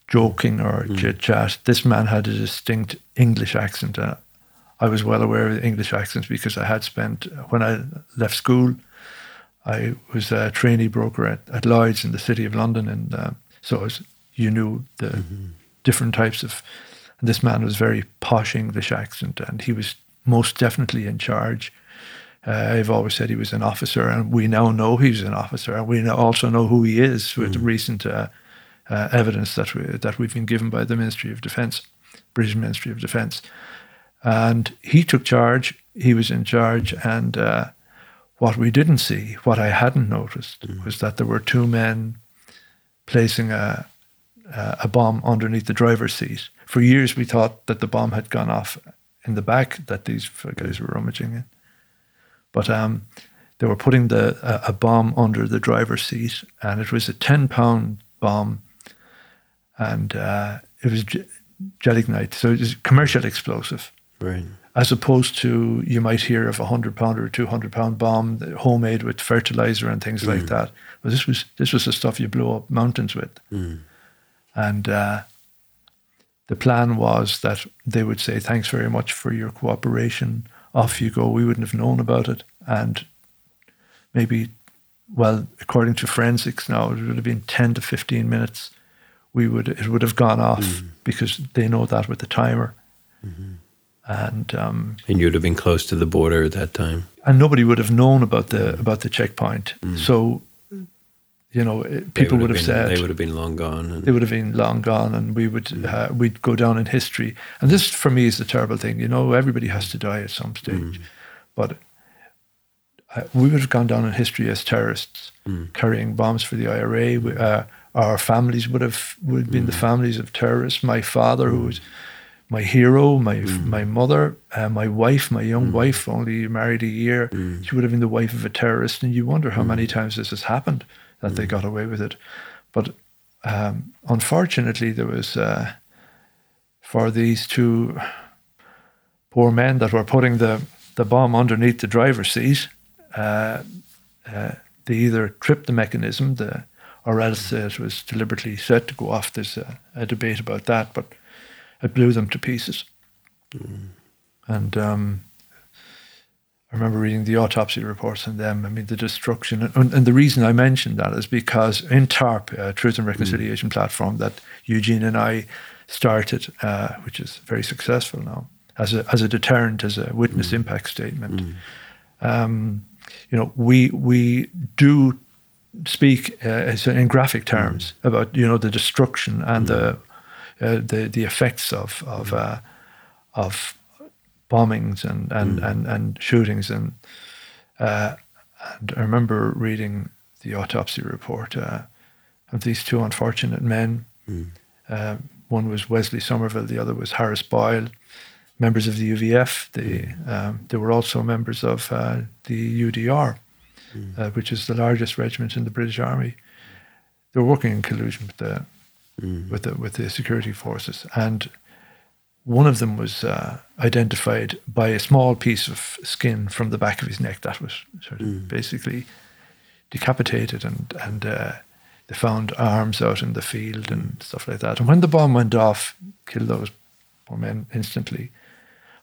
joking or mm. chit chat. This man had a distinct English accent. Uh, I was well aware of the English accents because I had spent, when I left school, I was a trainee broker at, at Lloyd's in the city of London. And uh, so was, you knew the mm-hmm. different types of and this man was very posh English accent, and he was most definitely in charge. Uh, I've always said he was an officer, and we now know he's an officer, and we also know who he is with mm. recent uh, uh, evidence that we, that we've been given by the Ministry of Defence, British Ministry of Defence. And he took charge. He was in charge, and uh, what we didn't see, what I hadn't noticed, mm. was that there were two men placing a a bomb underneath the driver's seat for years we thought that the bomb had gone off in the back that these guys were rummaging in. But um, they were putting the a, a, bomb under the driver's seat, and it was a ten pound bomb, and uh, it was gelignite, so it was commercial explosive. Right. As opposed to you might hear of a hundred pound or two hundred pound bomb, homemade with fertilizer and things mm. like that. But this was this was the stuff you blow up mountains with, mm. and uh, the plan was that they would say, Thanks very much for your cooperation. Off you go. We wouldn't have known about it. And maybe, well, according to forensics now, it would have been 10 to 15 minutes. We would it would have gone off mm. because they know that with the timer. Mm-hmm. And um, and you'd have been close to the border at that time. And nobody would have known about the about the checkpoint. Mm. So you know, people would have, been, said they would have been long gone. they would have been long gone, and we would mm. uh, we'd go down in history. And this, for me, is the terrible thing. You know, everybody has to die at some stage, mm. but uh, we would have gone down in history as terrorists mm. carrying bombs for the IRA. We, uh, our families would have would have been the mm. families of terrorists. My father, who mm. was my hero, my mm. my mother, uh, my wife, my young wife, only married a year. She would have been the wife of a terrorist, and you wonder how many times this has happened that they got away with it. But um, unfortunately, there was uh, for these two poor men that were putting the the bomb underneath the driver's seat. Uh, uh, they either tripped the mechanism, the, or else it was deliberately set to go off. There's a, a debate about that, but it blew them to pieces. Mm. And um, I remember reading the autopsy reports on them. I mean, the destruction. And, and the reason I mentioned that is because in TARP, uh, Truth and Reconciliation mm. platform that Eugene and I started, uh, which is very successful now, as a, as a deterrent, as a witness mm. impact statement. Mm. Um, you know, we we do speak uh, in graphic terms mm. about you know the destruction and the uh, the the effects of of uh, of bombings and and, mm. and, and shootings and uh, and I remember reading the autopsy report uh, of these two unfortunate men. Mm. Uh, one was Wesley Somerville, the other was Harris Boyle, members of the UVF. They mm. um, they were also members of uh, the UDR, mm. uh, which is the largest regiment in the British Army. They were working in collusion with the mm. with the with the security forces and one of them was uh, identified by a small piece of skin from the back of his neck that was sort of mm. basically decapitated, and and uh, they found arms out in the field and stuff like that. And when the bomb went off, killed those poor men instantly.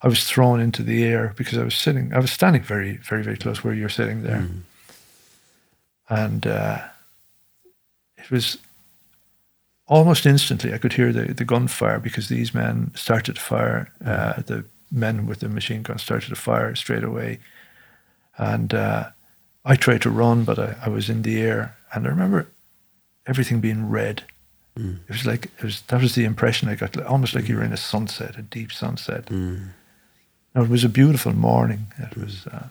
I was thrown into the air because I was sitting, I was standing very, very, very close where you're sitting there, mm. and uh, it was almost instantly, I could hear the, the gunfire because these men started to fire. Uh, the men with the machine gun started to fire straight away. And uh, I tried to run, but I, I, was in the air. And I remember everything being red. Mm. It was like, it was, that was the impression I got, almost like you were in a sunset, a deep sunset. Mm. Now, it was a beautiful morning. It was uh,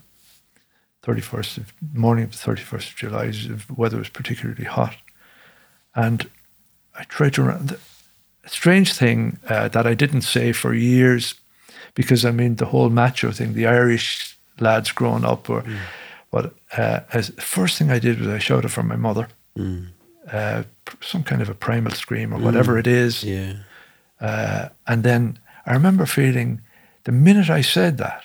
31st of, morning of the 31st of July. The weather was particularly hot. And I tried to run. The strange thing uh, that I didn't say for years, because I mean the whole macho thing, the Irish lads growing up, or, mm. but uh, as first thing I did was I shouted for my mother, mm. uh, some kind of a primal scream or mm. whatever it is. Yeah. Uh, and then I remember feeling the minute I said that,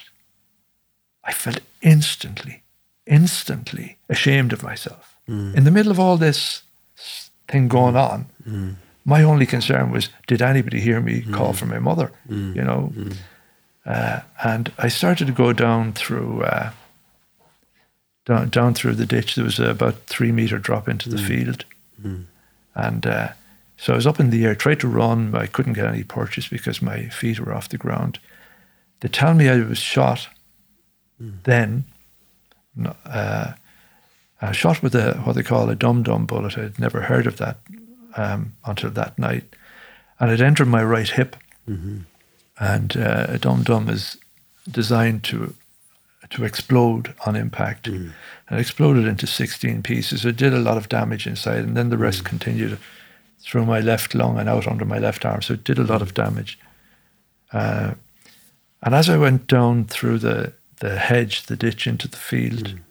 I felt instantly, instantly ashamed of myself. Mm. In the middle of all this thing going on. Mm. My only concern was, did anybody hear me mm. call for my mother? Mm. You know, mm. uh, and I started to go down through uh, down down through the ditch. There was a about three meter drop into the mm. field, mm. and uh, so I was up in the air. Tried to run, I couldn't get any purchase because my feet were off the ground. They tell me I was shot. Then, uh, uh, shot with a what they call a dum dum bullet. I'd never heard of that um, until that night, and it entered my right hip. Mm-hmm. And uh, a dum dum is designed to to explode on impact, mm. and exploded into sixteen pieces. It did a lot of damage inside, and then the rest mm. continued through my left lung and out under my left arm. So it did a lot of damage. Uh, and as I went down through the the hedge, the ditch into the field. Mm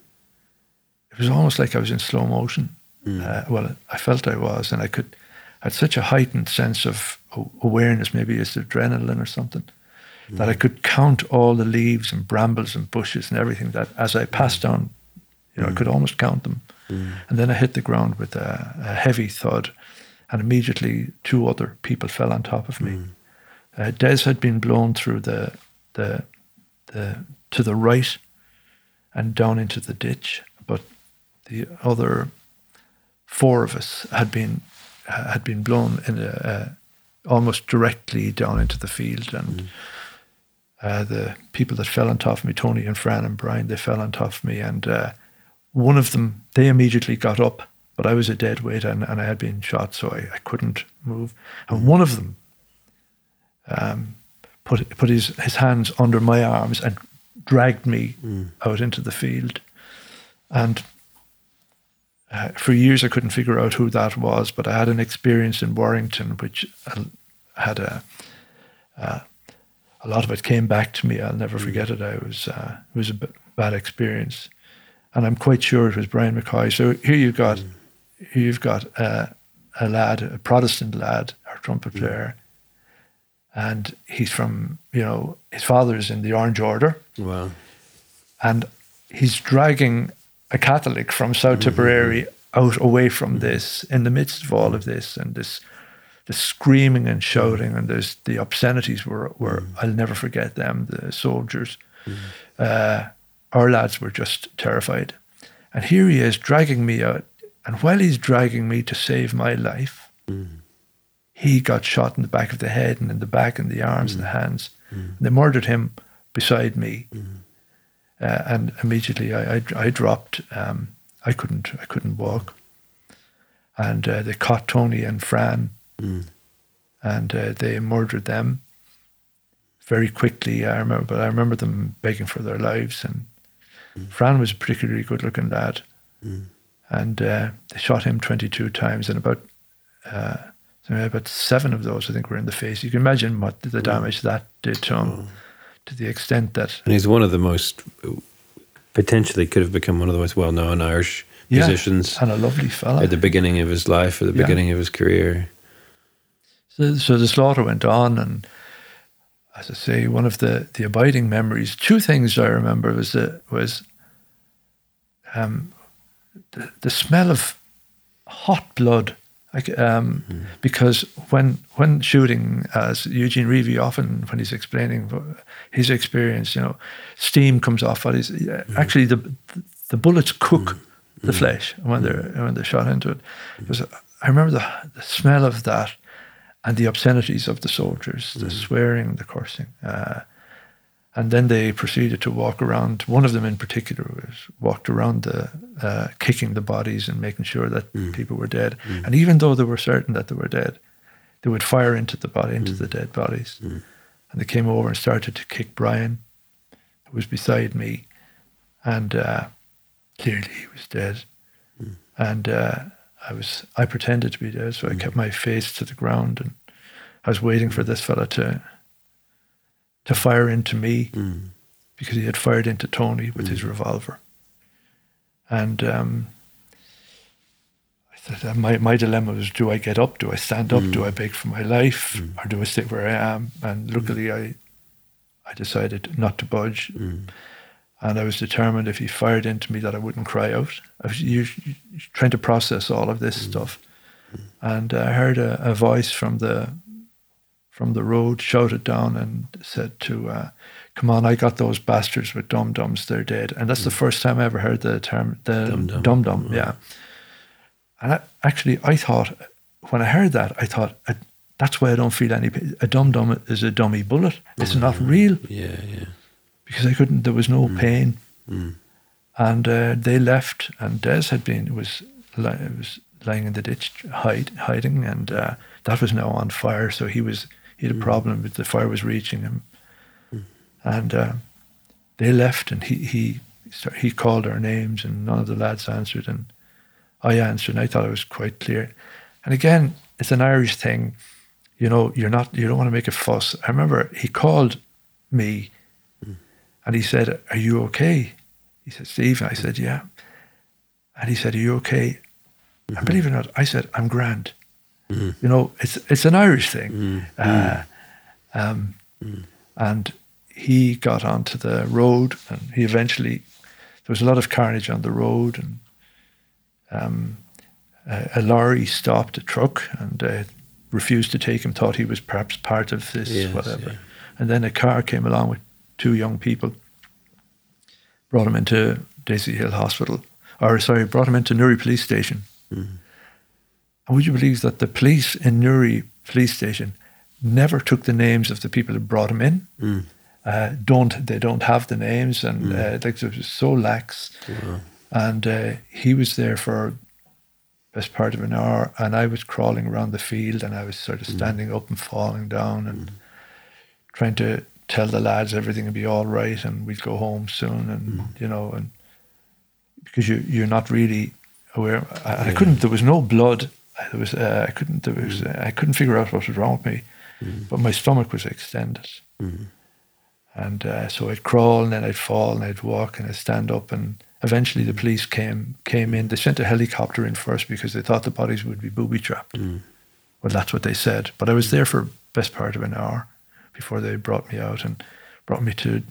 it was almost like I was in slow motion. Mm. Uh, well, I felt I was, and I could I had such a heightened sense of awareness, maybe it's adrenaline or something, mm. that I could count all the leaves and brambles and bushes and everything that as I passed mm. down, you know, I could mm. almost count them. Mm. And then I hit the ground with a, a, heavy thud, and immediately two other people fell on top of me. Mm. Uh, Des had been blown through the the the to the right and down into the ditch, the other four of us had been had been blown in a, almost directly down into the field, and mm. uh, the people that fell on top of me, Tony and Fran and Brian, they fell on top of me, and uh, one of them they immediately got up, but I was a dead weight and, and I had been shot, so I, I couldn't move, and mm. one of them um, put put his his hands under my arms and dragged me mm. out into the field, and uh, for years, I couldn't figure out who that was, but I had an experience in Warrington, which had a uh, a lot of it came back to me. I'll never mm. forget it. I was uh, it was a b- bad experience, and I'm quite sure it was Brian McCoy. So here you've got mm. here you've got uh, a lad, a Protestant lad, our trumpet mm. player, and he's from you know his father's in the Orange Order. Wow. and he's dragging a Catholic from South mm-hmm. Tipperary out away from this in the midst of all of this and this the screaming and shouting and there's the obscenities were were mm. I'll never forget them the soldiers mm. uh, our lads were just terrified and here he is dragging me out and while he's dragging me to save my life mm. he got shot in the back of the head and in the back and the arms and the hands and they murdered him beside me uh, and immediately I, I, I dropped um, I couldn't I couldn't walk and uh, they caught Tony and Fran Mm. And uh, they murdered them very quickly. I remember, but I remember them begging for their lives. And mm. Fran was a particularly good-looking lad, mm. and uh, they shot him 22 times, and about uh, about seven of those, I think, were in the face. You can imagine what the mm. damage that did to him, mm. To the extent that. And he's one of the most potentially could have become one of the most well-known Irish yeah, musicians, and a lovely fella at the beginning of his life, at the yeah. beginning of his career. So, so the slaughter went on, and as I say, one of the, the abiding memories, two things I remember was the, was um, the, the smell of hot blood. Like, um, mm. because when when shooting, as Eugene Reavey often when he's explaining his experience, you know, steam comes off bodies. Mm. Actually, the the bullets cook mm. the mm. flesh when they're when they're shot into it. Because I remember the, the smell of that and the obscenities of the soldiers, the mm. swearing, the cursing. Uh, and then they proceeded to walk around. One of them in particular was walked around the, uh, kicking the bodies and making sure that mm. people were dead. Mm. And even though they were certain that they were dead, they would fire into the body, into mm. the dead bodies. Mm. And they came over and started to kick Brian, who was beside me, and uh, clearly he was dead. Mm. And uh, I was I pretended to be dead, so I kept my face to the ground, and I was waiting for this fella to to fire into me mm. because he had fired into Tony with mm. his revolver, and um, my my dilemma was: Do I get up? Do I stand up? Mm. Do I beg for my life, mm. or do I stay where I am? And luckily, I I decided not to budge. Mm. And I was determined if he fired into me that I wouldn't cry out. I was trying to process all of this mm. stuff. And I heard a, a, voice from the from the road shouted down and said to, uh, "Come on, I got those bastards with dum dums. They're dead." And that's mm. the first time I ever heard the term the dum dum. Mm. Yeah. And I, actually, I thought when I heard that, I thought I, that's why I don't feel any. A dum dum is a dummy bullet. It's not mm. real. Yeah, yeah because I couldn't. There was no mm. pain, mm. and uh, they left. And Des had been was was lying in the ditch hide, hiding, and uh, that was now on fire. So he was he had a mm. problem the fire was reaching him, mm. and uh, they left. And he he he called our names, and none of the lads answered, and I answered. And I thought it was quite clear. And again, it's an Irish thing. You know, you're not. You don't want to make a fuss. I remember he called me and he said, Are you okay? He said, Steve. I said, Yeah. And he said, Are you okay? Mm-hmm. And believe it or not, I said, I'm grand. Mm-hmm. You know, it's it's an Irish thing. Mm-hmm. Uh, um, and he got onto the road and he eventually, there was a lot of carnage on the road and um, a, a, lorry stopped a truck and uh, refused to take him, thought he was perhaps part of this, yes, whatever. Yeah. And then a car came along with two young people, brought him into Daisy Hill Hospital, or sorry, brought him into Newry Police Station. Mm-hmm. And would you believe that the police in Newry Police Station never took the names of the people who brought him in? Mm. Uh, don't they don't have the names and mm. uh, like it was so lax. Wow. And uh, he was there for best part of an hour, and I was crawling around the field, and I was sort of mm. standing mm. up and falling down and mm. trying to tell the lads everything would be all right and we'd go home soon and mm. you know and because you you're not really aware I, yeah. I couldn't there was no blood there was uh, I couldn't there was mm. uh, I couldn't figure out what was wrong with me mm. but my stomach was extended and uh, so I'd crawl and then I'd fall and I'd walk and I'd stand up and eventually the police came came in they sent a helicopter in first because they thought the bodies would be booby trapped mm. well that's what they said but I was there for best part of an hour before they brought me out and brought me to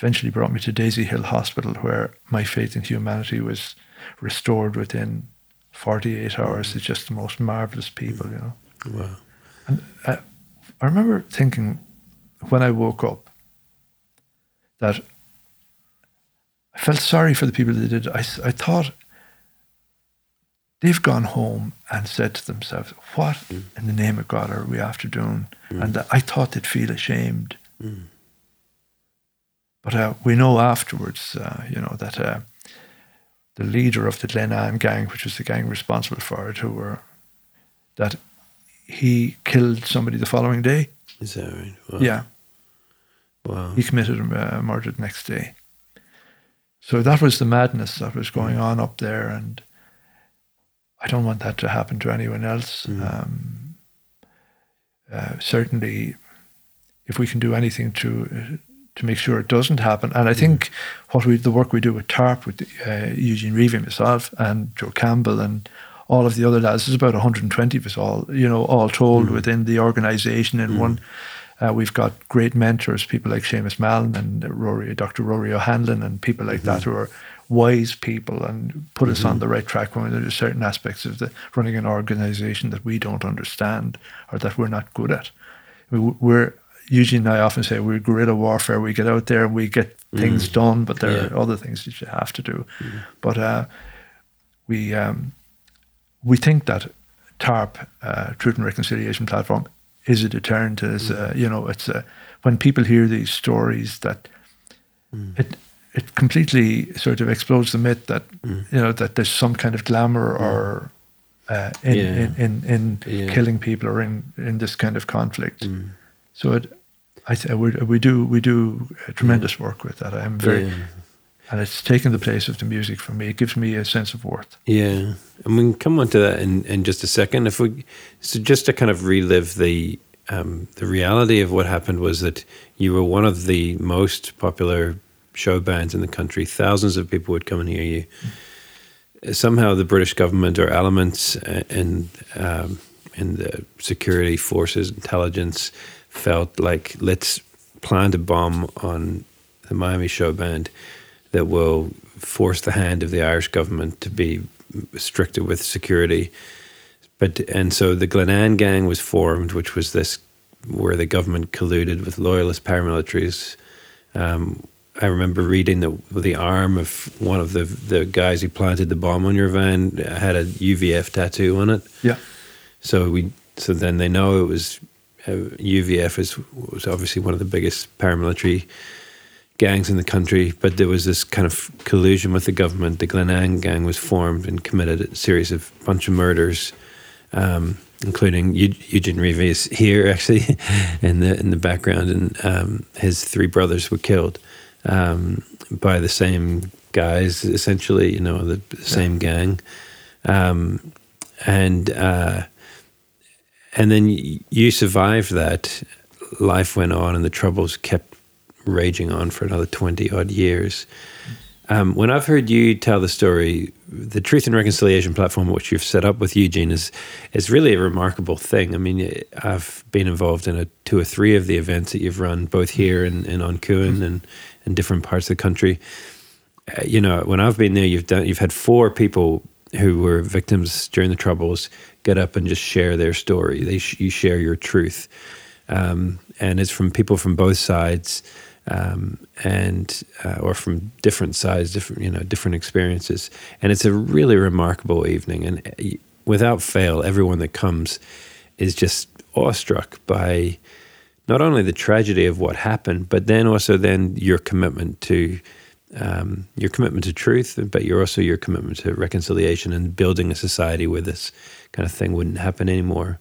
eventually brought me to Daisy Hill Hospital, where my faith in humanity was restored within 48 hours. It's just the most marvelous people, you know. Wow. And I, uh, I remember thinking when I woke up that I felt sorry for the people that did. I, I thought they've gone home and said to themselves, What mm. in the name of God are we after doing? Mm. And I thought they'd feel ashamed. Mm. But uh, we know afterwards, uh, you know, that uh, the leader of the Glenanne gang, which was the gang responsible for it, who were, that he killed somebody the following day. Is that right? Wow. Yeah. Wow. He committed a uh, murder the next day. So that was the madness that was going on up there, and I don't want that to happen to anyone else. Mm. Um, uh, certainly, if we can do anything to to make sure it doesn't happen, and I mm. think what we the work we do with TARP with uh, Eugene Reavey, myself, and Joe Campbell, and all of the other lads, there's about 120 of us all, you know, all told mm. within the organisation in mm. one uh, we've got great mentors, people like Seamus Mallon and Rory, Dr. Rory O'Hanlon, and people like mm-hmm. that who are wise people and put mm-hmm. us on mm-hmm. the right track when there are certain aspects of the running an organization that we don't understand or that we're not good at. We're Eugene and I often say we're guerrilla warfare. We get out there and we get things mm. done, but there yeah. are other things that you have to do. Mm. But uh, we um, we think that TARP, uh, Truth and Reconciliation Platform, is a deterrent. Is mm. uh, you know, it's uh, when people hear these stories that mm. it it completely sort of explodes the myth that mm. you know that there's some kind of glamour mm. or uh, in, yeah. in, in in yeah. killing people or in in this kind of conflict. Mm. So it, I we, we do we do tremendous work with that. I'm very. Yeah. And it's taken the place of the music for me. It gives me a sense of worth. Yeah, and we can come on to that in, in just a second. If we, so just to kind of relive the um, the reality of what happened was that you were one of the most popular show bands in the country. Thousands of people would come and hear you. Mm. Somehow, the British government or elements and um, in the security forces, intelligence, felt like let's plant a bomb on the Miami show band that will force the hand of the Irish government to be stricter with security. But and so the Glenanne gang was formed, which was this where the government colluded with loyalist paramilitaries. Um, I remember reading that the arm of one of the the guys who planted the bomb on your van had a UVF tattoo on it. Yeah. So we so then they know it was uh, UVF is was obviously one of the biggest paramilitary gangs in the country, but there was this kind of collusion with the government. The Glenanne gang was formed and committed a series of bunch of murders, um, including Eugene Reavey is here actually in the in the background, and um, his three brothers were killed um, by the same guys, essentially, you know, the, the same gang, um, and uh, and then you survived that. Life went on, and the troubles kept raging on for another 20 odd years. Um, when I've heard you tell the story, the Truth and Reconciliation platform, which you've set up with Eugene, is is really a remarkable thing. I mean, I've been involved in a, two or three of the events that you've run, both here and, and on Cuan and in different parts of the country. Uh, you know, when I've been there, you've done you've had four people who were victims during the Troubles get up and just share their story. They sh- you share your truth, um, and it's from people from both sides um, and uh, or from different sides, different you know different experiences, and it's a really remarkable evening. And uh, without fail, everyone that comes is just awestruck by not only the tragedy of what happened, but then also then your commitment to um, your commitment to truth, but you're also your commitment to reconciliation and building a society where this kind of thing wouldn't happen anymore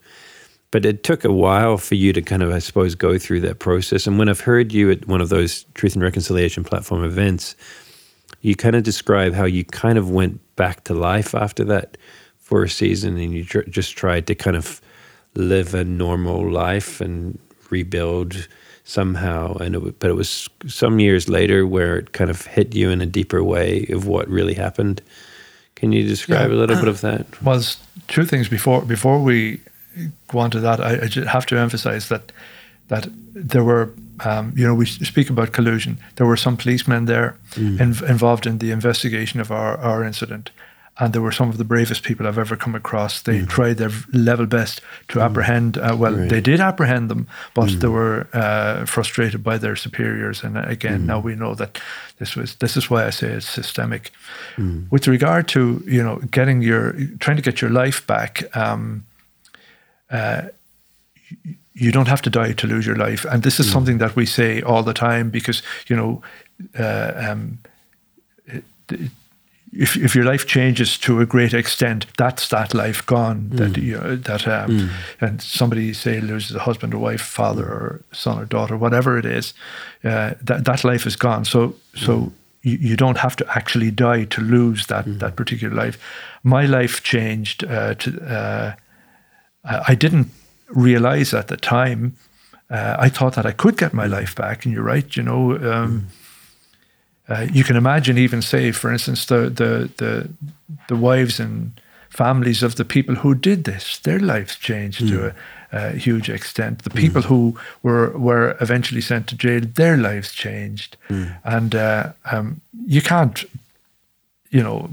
but it took a while for you to kind of, I suppose, go through that process. And when I've heard you at one of those Truth and Reconciliation platform events, you kind of describe how you kind of went back to life after that for a season and you tr- just tried to kind of live a normal life and rebuild somehow. And it, but it was some years later where it kind of hit you in a deeper way of what really happened. Can you describe yeah. a little bit of that? Well, two things before before we go on to that, I, I have to emphasize that that there were um, you know, we speak about collusion. There were some policemen there mm. in, involved in the investigation of our, our incident and they were some of the bravest people I've ever come across. They mm. tried their level best to mm. apprehend. Uh, well, right. they did apprehend them, but mm. they were uh, frustrated by their superiors. And again, now mm. we know that this was. This is why I say it's systemic. Mm. With regard to you know getting your trying to get your life back. Um, uh, you don't have to die to lose your life, and this is mm. something that we say all the time because you know. Uh, um, if, if your life changes to a great extent, that's that life gone. Mm. That you know, that um, mm. and somebody say loses a husband or wife, father or son or daughter, whatever it is, uh, that that life is gone. So so mm. you, you, don't have to actually die to lose that mm. that particular life. My life changed. Uh, to uh, I didn't realize at the time. Uh, I thought that I could get my life back, and you're right. You know. Um, mm. Uh, you can imagine, even say, for instance, the, the the the wives and families of the people who did this, their lives changed mm. to a, a, huge extent. The people mm. who were were eventually sent to jail, their lives changed, mm. and uh, um, you can't, you know,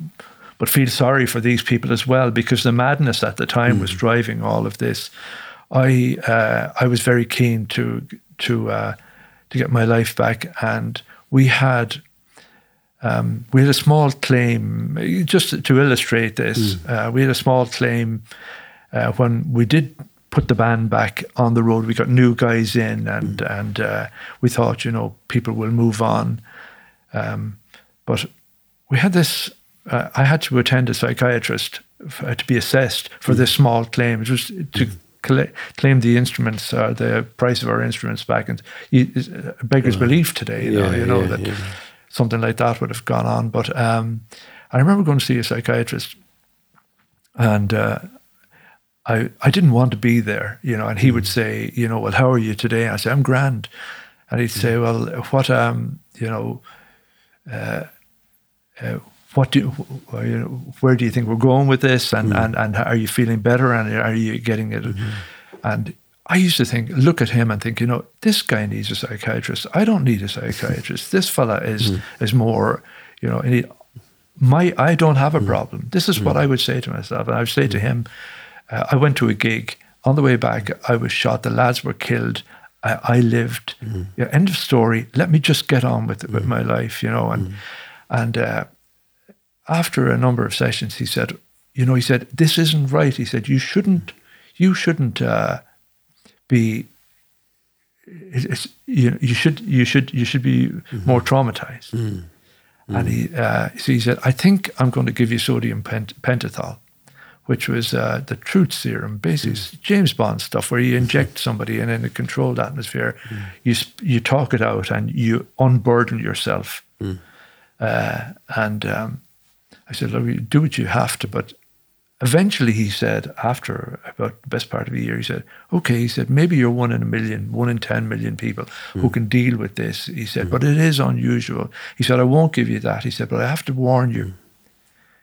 but feel sorry for these people as well because the madness at the time was hmm. driving all of this. I uh, I was very keen to to uh, to get my life back, and we had um, we had a small claim, just to illustrate this, mm. uh, we had a small claim uh, when we did put the band back on the road. We got new guys in, and mm. and uh, we thought, you know, people will move on. Um, but we had this. Uh, I had to attend a psychiatrist f- to be assessed for mm. this small claim. It was to mm. claim the instruments, uh, the price of our instruments back, and you, beggar's belief today. You know, you know that. Something like that would have gone on. But um, I remember going to see a psychiatrist, and uh, I I didn't want to be there, you know. And he mm. would say, you know, well, how are you today? And I say, I'm grand. And he'd say, well, what um, you know, uh, uh, what do where do you think we're going with this? And mm. and and are you feeling better? And are you getting it? Mm-hmm. And I used to think, look at him and think, you know, this guy needs a psychiatrist. I don't need a psychiatrist. This fella is mm. is more, you know, he, my I don't have a mm. problem. This is mm. what I would say to myself, and I would say to him, uh, I went to a gig on the way back. I was shot. The lads were killed. I, I lived. Mm. Yeah, end of story. Let me just get on with with mm. my life, you know. And mm. and uh, after a number of sessions, he said, you know, he said, this isn't right. He said, you shouldn't, you shouldn't. Uh, be it's, you, you should you should you should be mm-hmm. more traumatized. Mm. Mm. And he uh, so he said, I think I'm going to give you sodium pent- pentothal, which was uh, the truth serum, basically mm. James Bond stuff, where you inject somebody and in a controlled atmosphere, mm. you you talk it out and you unburden yourself. Mm. Uh, and um, I said, look, do what you have to, but eventually he said, after about the best part of a year, he said, okay, he said, maybe you're one in a million, one in 10 million people mm. who can deal with this. He said, mm. but it is unusual. He said, I won't give you that. He said, but I have to warn you. Mm.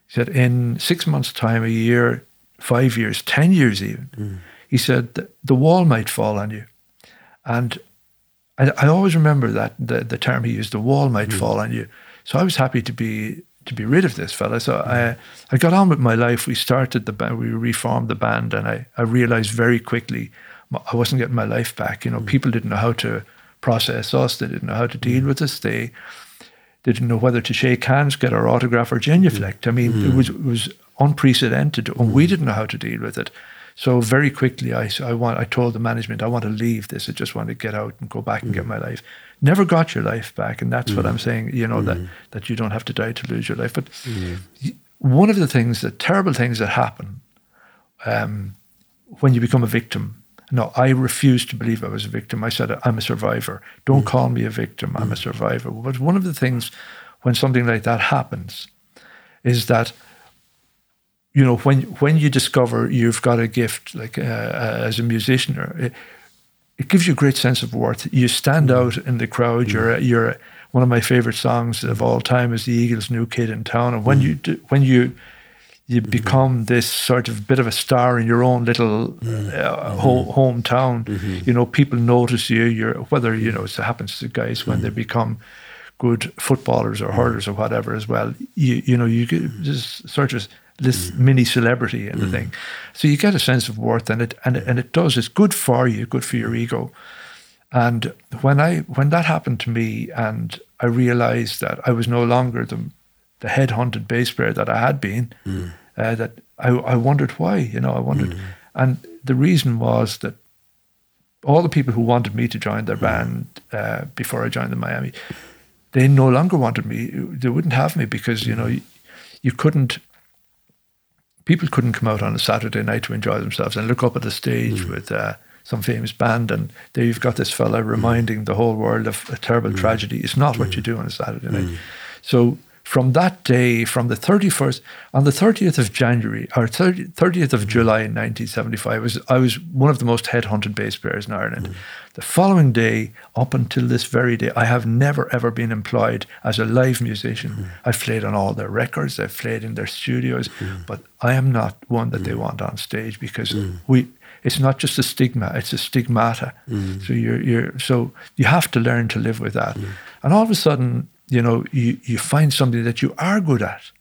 He said, in six months' time, a year, five years, 10 years even, hmm. he said, the wall might fall on you. And I, I always remember that, the, the term he used, the wall might hmm. fall on you. So I was happy to be to be rid of this fella. So I I got on with my life. We started the band, we reformed the band, and I, I realized very quickly I wasn't getting my life back. You know, mm. people didn't know how to process us. They didn't know how to deal mm. with us. They they didn't know whether to shake hands, get our autograph, or genuflect. I mean, mm. it was it was unprecedented, and we mm. didn't know how to deal with it. So very quickly, I, I want I told the management I want to leave this. I just want to get out and go back and mm. get my life never got your life back. And that's mm. what I'm saying, you know, mm. that, that you don't have to die to lose your life. But mm. one of the things, the terrible things that happen um, when you become a victim, no, I refused to believe I was a victim. I said, I'm a survivor. Don't mm. call me a victim. I'm a mm. survivor. But one of the things when something like that happens is that you know when when you discover you've got a gift like uh, uh, as a musician or it gives you a great sense of worth. You stand mm. out in the crowd. Mm. You're you're one of my favorite songs of all time is the Eagles' "New Kid in Town." And when mm. you do, when you you mm-hmm. become this sort of bit of a star in your own little mm-hmm. uh, ho- hometown. Mm-hmm. You know, people notice you. You're whether you know it happens to guys when they mm-hmm. become good footballers or hurlers or whatever as well. You you know you get this sort of this mm. mini celebrity and the thing, so you get a sense of worth and it and it, and it does. It's good for you, good for your ego. And when I when that happened to me, and I realized that I was no longer the the headhunted bass player that I had been, mm. uh, that I, I wondered why. You know, I wondered, mm. and the reason was that all the people who wanted me to join their mm. band uh, before I joined the Miami, they no longer wanted me. They wouldn't have me because you know you, you couldn't. People couldn't come out on a Saturday night to enjoy themselves and look up at the stage mm. with. Uh, some famous band, and there you've got this fella reminding the whole world of a terrible mm. tragedy. It's not what you do on a Saturday night. Mm. So from that day, from the 31st, on the 30th of January, or 30, 30th of July in 1975, was, I was one of the most headhunted bass players in Ireland. Mm. The following day, up until this very day, I have never ever been employed as a live musician. Mm. I've played on all their records, I've played in their studios, mm. but I am not one that they want on stage because we it's not just a stigma; it's a stigmata. Mm. So you're you're so you have to learn to live with that. Mm. And all of a sudden, you know, you you find something that you are good at,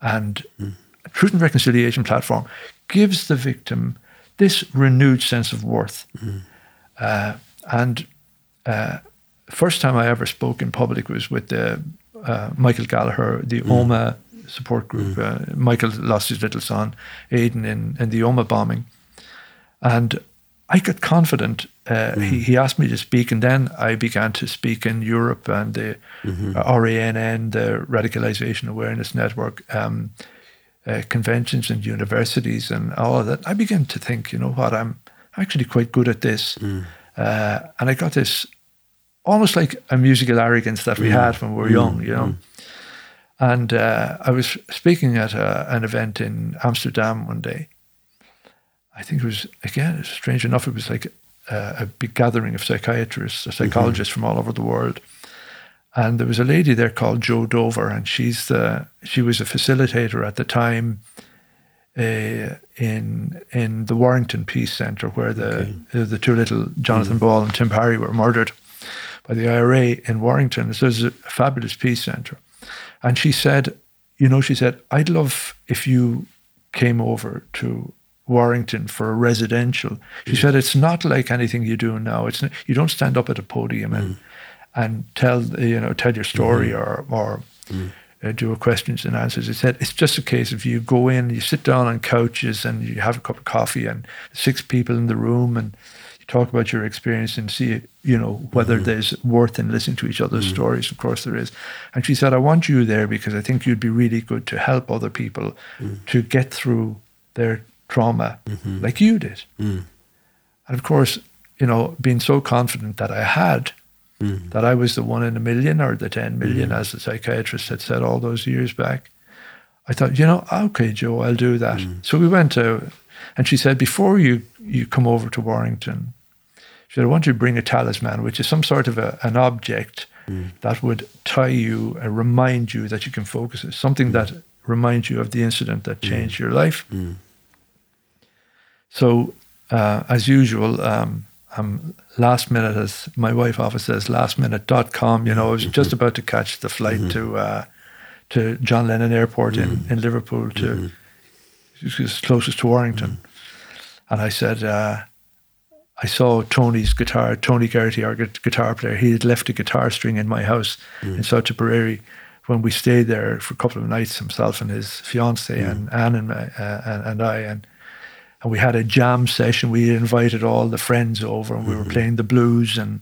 and mm. Truth and Reconciliation platform gives the victim this renewed sense of worth. Mm. Uh, and uh, first time I ever spoke in public was with the uh, Michael Gallagher, the mm. Omagh support group. Mm. Uh, Michael lost his little son, Aidan, in, in the Omagh bombing. And I got confident. Uh, mm. he, he asked me to speak, and then I began to speak in Europe and the mm-hmm. uh, RANN, the Radicalization Awareness Network, um, uh, conventions and universities and all of that. I began to think, you know what, I'm actually quite good at this. Mm. Uh, and I got this almost like a musical arrogance that we mm. had when we were mm. young, you know. Mm. And uh, I was speaking at a, an event in Amsterdam one day, I think it was again strange enough. It was like a, a big gathering of psychiatrists, psychologists mm-hmm. from all over the world, and there was a lady there called Jo Dover, and she's the she was a facilitator at the time. Uh, in in the Warrington Peace Centre, where the okay. the, two little Jonathan mm-hmm. Ball and Tim Parry were murdered by the IRA in Warrington. So it's a fabulous peace centre, and she said, you know, she said, I'd love if you came over to Warrington for a residential. She said it's not like anything you do now. It's you don't stand up at a podium and mm. and tell you know tell your story mm. or or mm. uh, do a questions and answers. It said it's just a case of you go in, you sit down on couches and you have a cup of coffee and six people in the room and you talk about your experience and see you know whether mm-hmm. there's worth in listening to each other's mm. stories. Of course there is. And she said I want you there because I think you'd be really good to help other people mm. to get through their trauma mm-hmm. like you did. Mm. And of course, you know, being so confident that I had, mm. that I was the one in a million or the 10 million, mm. as the psychiatrist had said all those years back, I thought, you know, okay, Joe, I'll do that. Mm. So we went to, and she said, before you, you come over to Warrington, she said, I want you to bring a talisman, which is some sort of a, an object mm. that would tie you and remind you that you can focus. Something mm. that reminds you of the incident that changed your life. So, uh, as usual, um, I'm last minute, as my wife often says, lastminute.com. You know, I was mm-hmm. just about to catch the flight mm-hmm. to uh, to John Lennon Airport mm-hmm. in, in Liverpool to mm closest to Warrington. Mm-hmm. And I said, uh, I saw Tony's guitar, Tony Geraghty, our guitar player. He had left a guitar string in my house mm. in South Tipperary when we stayed there for a couple of nights, himself and his fiancee and Anne and, uh, and, and I. And and we had a jam session. We invited all the friends over, and we mm-hmm. were playing the blues and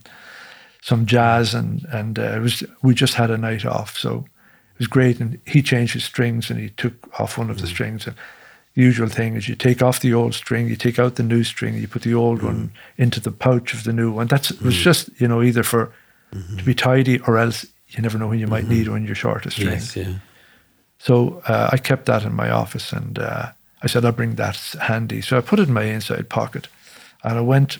some jazz, and and uh, it was we just had a night off, so it was great. And he changed his strings, and he took off one of the mm-hmm. strings. And the usual thing is you take off the old string, you take out the new string, you put the old mm-hmm. one into the pouch of the new one. That's it was mm-hmm. just you know either for mm-hmm. to be tidy or else you never know when you might mm-hmm. need when you're short of strings. Yes, yeah. So uh, I kept that in my office and. Uh, I said, I'll bring that handy. So I put it in my inside pocket and I went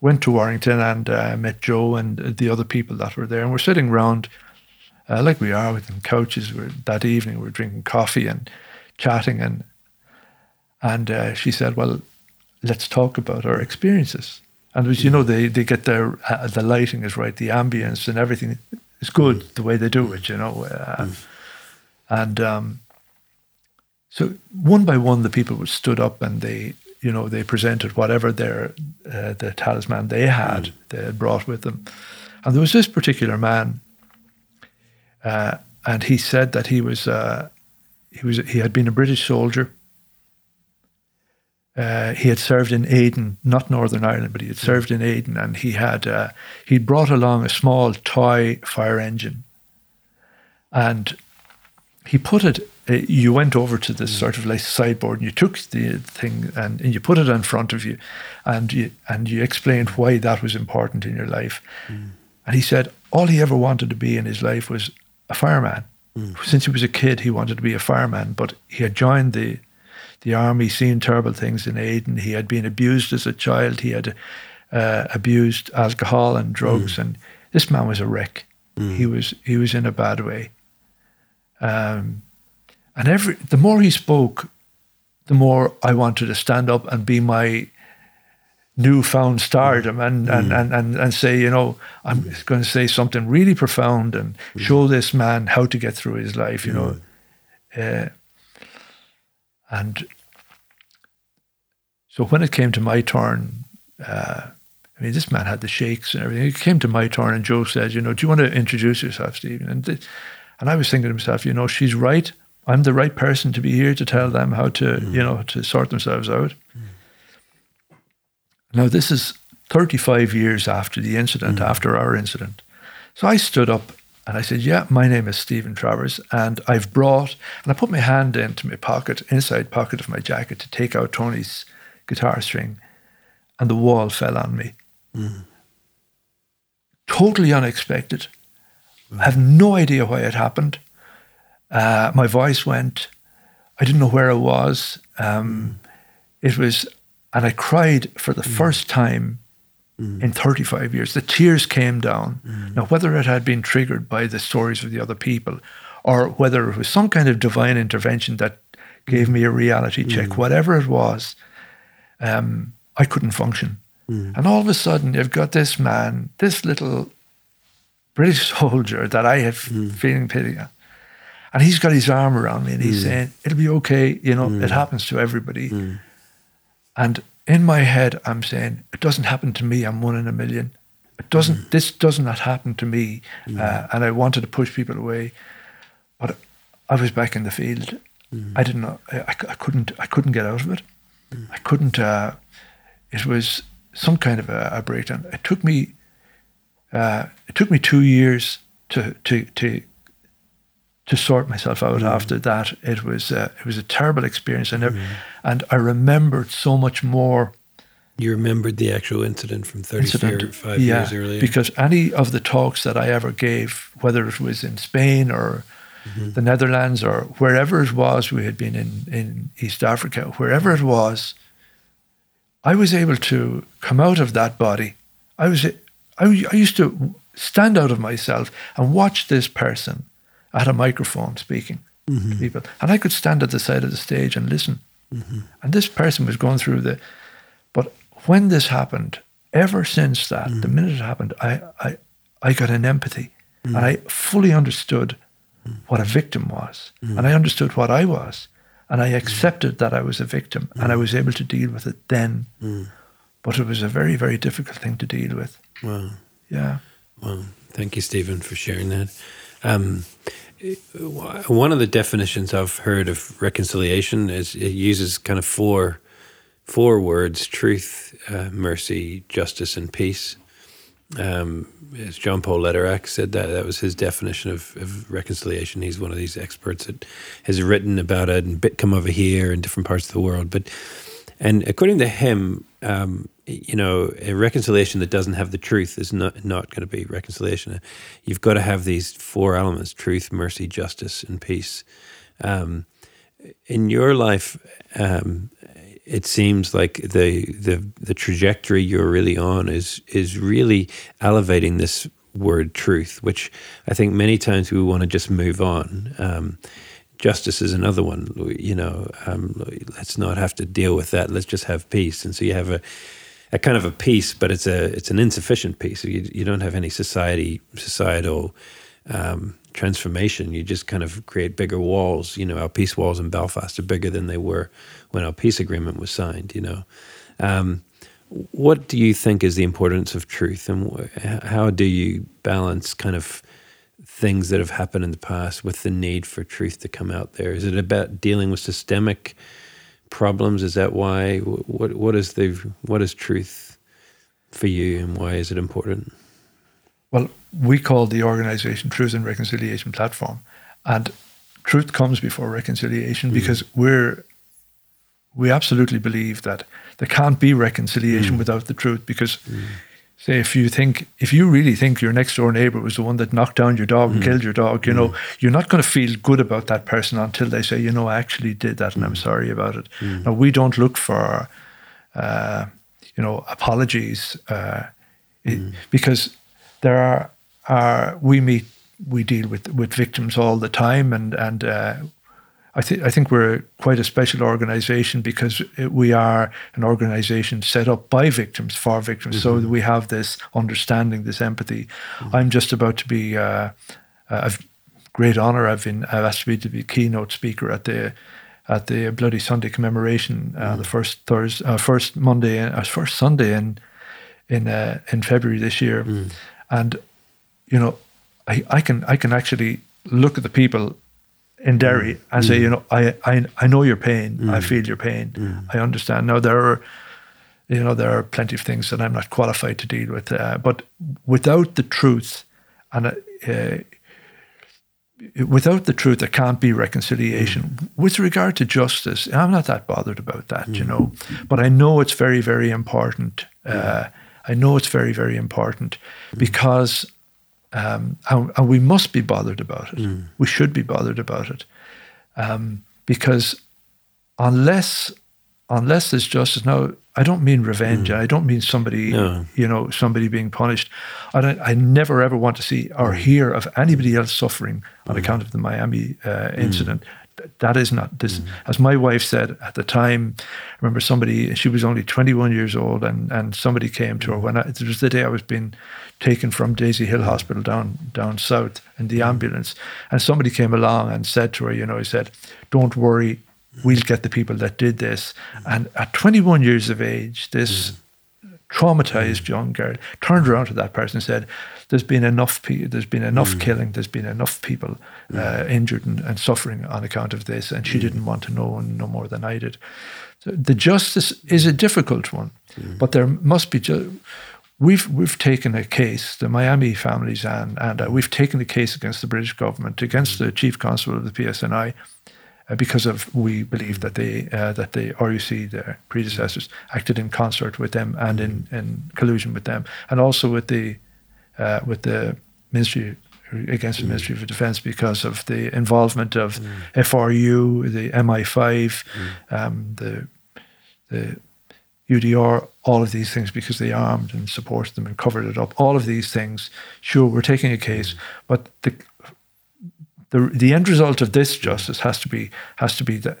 went to Warrington and uh, met Joe and the other people that were there. And we're sitting around uh, like we are with couches. We're, that evening, we are drinking coffee and chatting, and and uh, she said, "Well, let's talk about our experiences." And as you know, they they get their uh, the lighting is right, the ambience and everything is good the way they do it, you know, uh, mm. and um, so one by one, the people stood up and they you know they presented whatever their uh, the talisman they had mm. they had brought with them, and there was this particular man, uh, and he said that he was uh, he was he had been a British soldier. Uh, he had served in Aden, not Northern Ireland, but he had mm. served in Aden, and he had uh, he'd brought along a small toy fire engine, and he put it you went over to this sort of like sideboard and you took the thing and, and you put it in front of you and you and you explained why that was important in your life. Mm. And he said all he ever wanted to be in his life was a fireman. Mm. Since he was a kid, he wanted to be a fireman, but he had joined the the army, seen terrible things in Aden. He had been abused as a child. He had uh, abused alcohol and drugs, mm. and this man was a wreck. Mm. He was he was in a bad way. Um, and every the more he spoke, the more I wanted to stand up and be my newfound stardom and, mm. and, and, and, and say, you know, I'm going to say something really profound and mm. show this man how to get through his life, you know. Mm. Uh, and so when it came to my turn, uh, I mean, this man had the shakes and everything. It came to my turn, and Joe said, "You know, do you want to introduce yourself, Stephen?" And th- and I was thinking to myself, you know, she's right. I'm the right person to be here to tell them how to, mm. you know, to sort themselves out. Mm. Now, this is 35 years after the incident, mm. after our incident. So I stood up and I said, Yeah, my name is Stephen Travers, and I've brought, and I put my hand into my pocket, inside pocket of my jacket, to take out Tony's guitar string, and the wall fell on me. Mm. Totally unexpected. I have no idea why it happened. Uh, my voice went. I didn't know where I was. Um, it was, and I cried for the mm. first time mm. in 35 years. The tears came down. Mm. Now, whether it had been triggered by the stories of the other people, or whether it was some kind of divine intervention that gave me a reality check, mm. whatever it was, um, I couldn't function. Mm. And all of a sudden, you've got this man, this little British soldier that I have mm. feeling pity and he's got his arm around me and he's mm. saying, It'll be okay. You know, mm. it happens to everybody. Mm. And in my head, I'm saying, It doesn't happen to me. I'm one in a million. It doesn't, mm. this does not happen to me. Mm. Uh, and I wanted to push people away. But I was back in the field. Mm. I didn't know, I, I, couldn't, I couldn't get out of it. I couldn't, uh, it was some kind of a, a breakdown. It took me, uh, it took me two years to, to, to to sort myself out mm. after that. It was uh, it was a terrible experience, and mm. and I remembered so much more. You remembered the actual incident from 35 yeah, years earlier? Because any of the talks that I ever gave, whether it was in Spain or mm-hmm. the Netherlands or wherever it was, we had been in, in East Africa, wherever it was, I was able to come out of that body. I was I, I used to stand out of myself and watch this person I had a microphone speaking mm-hmm. to people, and I could stand at the side of the stage and listen. Mm-hmm. And this person was going through the. But when this happened, ever since that, mm-hmm. the minute it happened, I, I, I got an empathy, and I fully understood what a victim was, and I understood what I was, and I accepted that I was a victim, and I was able to deal with it then. But it was a very, very difficult thing to deal with. Wow. Yeah. Well, thank you, Stephen, for sharing that. Um, one of the definitions I've heard of reconciliation is it uses kind of four four words: truth, uh, mercy, justice, and peace. Um, as John Paul Lederach said that that was his definition of, of, reconciliation. He's one of these experts that has written about it and bit come over here in different parts of the world. But and according to him, um, you know, a reconciliation that doesn't have the truth is not not going to be reconciliation. You've got to have these four elements: truth, mercy, justice, and peace. Um, in your life, um, it seems like the the the trajectory you're really on is is really elevating this word truth, which I think many times we want to just move on. Um, justice is another one. You know, um, let's not have to deal with that. Let's just have peace. And so you have a, a kind of a peace, but it's a it's an insufficient peace. You, you don't have any society societal um, transformation. You just kind of create bigger walls. You know, our peace walls in Belfast are bigger than they were when our peace agreement was signed. You know. Um, what do you think is the importance of truth, and how do you balance kind of things that have happened in the past with the need for truth to come out there? Is it about dealing with systemic problems? Is that why? What what is the what is truth for you, and why is it important? Well, we call the organization Truth and Reconciliation Platform, and truth comes before reconciliation mm. because we're we absolutely believe that there can't be reconciliation mm. without the truth because mm say if you think if you really think your next door neighbor was the one that knocked down your dog and mm. killed your dog you mm. know you're not going to feel good about that person until they say you know i actually did that and i'm mm. sorry about it mm. now we don't look for uh, you know apologies uh, it, mm. because there are, are we meet we deal with with victims all the time and and uh, I think I think we're quite a special organisation because we are an organisation set up by victims for victims, mm-hmm. so we have this understanding, this empathy. Mm-hmm. I'm just about to be uh, a great honour. I've been I've asked to be to be keynote speaker at the at the Bloody Sunday commemoration, uh, mm-hmm. the first Thursday, uh, first Monday, uh, first Sunday in in uh, in February this year, mm. and you know, I, I can I can actually look at the people in Derry mm. and say, mm. you know, I, I, I know your pain. Mm. I feel your pain. Mm. I understand. Now there are, you know, there are plenty of things that I'm not qualified to deal with. Uh, but without the truth, and uh, uh without the truth, there can't be reconciliation. Mm. With regard to justice, I'm not that bothered about that, you mm. know. But I know it's very, very important. Uh, I know it's very, very important because um, and, and, we must be bothered about it. Mm. We should be bothered about it. Um, because unless unless there's justice, now I don't mean revenge. Mm. I don't mean somebody, no. you know, somebody being punished. I, I never ever want to see or mm. hear of anybody else suffering on mm. account of the Miami uh, mm. incident. That is not this. Mm. As my wife said at the time, I remember somebody. She was only 21 years old, and and somebody came to her mm-hmm. when I, it was the day I was being taken from Daisy Hill Hospital down down south in the mm-hmm. ambulance. And somebody came along and said to her, you know, he said, "Don't worry, we'll get the people that did this." And at 21 years of age, this traumatized young girl turned around to that person and said, "There's been enough. Pe- there's been enough mm. killing. There's been enough people uh, injured and, and, suffering on account of this." And she mm. didn't want to know no more than I did. So the justice is a difficult one, mm. but there must be. We've we've taken a case, the Miami families, and and uh, we've taken a case against the British government, against the chief constable of the PSNI, uh, because of we believe that they uh, that the RUC, their predecessors, acted in concert with them and in, in collusion with them, and also with the uh, with the Ministry against the Ministry of Defence because of the involvement of mm. FRU, the MI5, mm. um, the the UDR, all of these things because they armed and supported them and covered it up. All of these things, sure, we're taking a case, but the the the end result of this justice has to be has to be that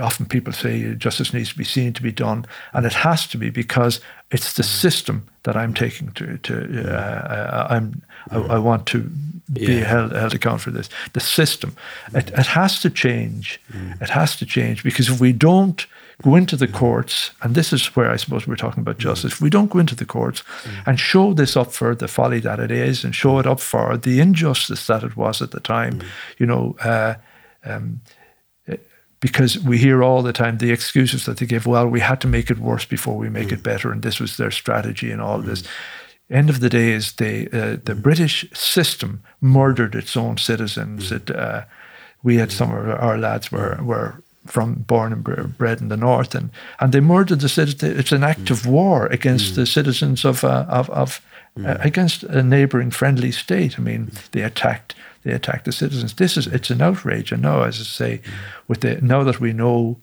often people say justice needs to be seen to be done, and it has to be because it's the system that I'm taking to to uh, I'm I, I, want to be yeah. held held account for this. The system, it, it has to change. Mm. It has to change because if we don't go into the courts, and this is where I suppose we're talking about justice. If we don't go into the courts mm. and show this up for the folly that it is, and show it up for the injustice that it was at the time, mm. you know, uh, um, because we hear all the time the excuses that they give. Well, we had to make it worse before we make mm. it better, and this was their strategy, and all this. End of the day is they, uh, the British system murdered its own citizens. It, uh, we had some of our lads were were from born and bred in the north, and, and they murdered the citizens. It's an act of war against mm. the citizens of uh, of, of mm. uh, against a neighbouring friendly state. I mean, they attacked they attack the citizens. This is it's an outrage. And now, as I say, with the now that we know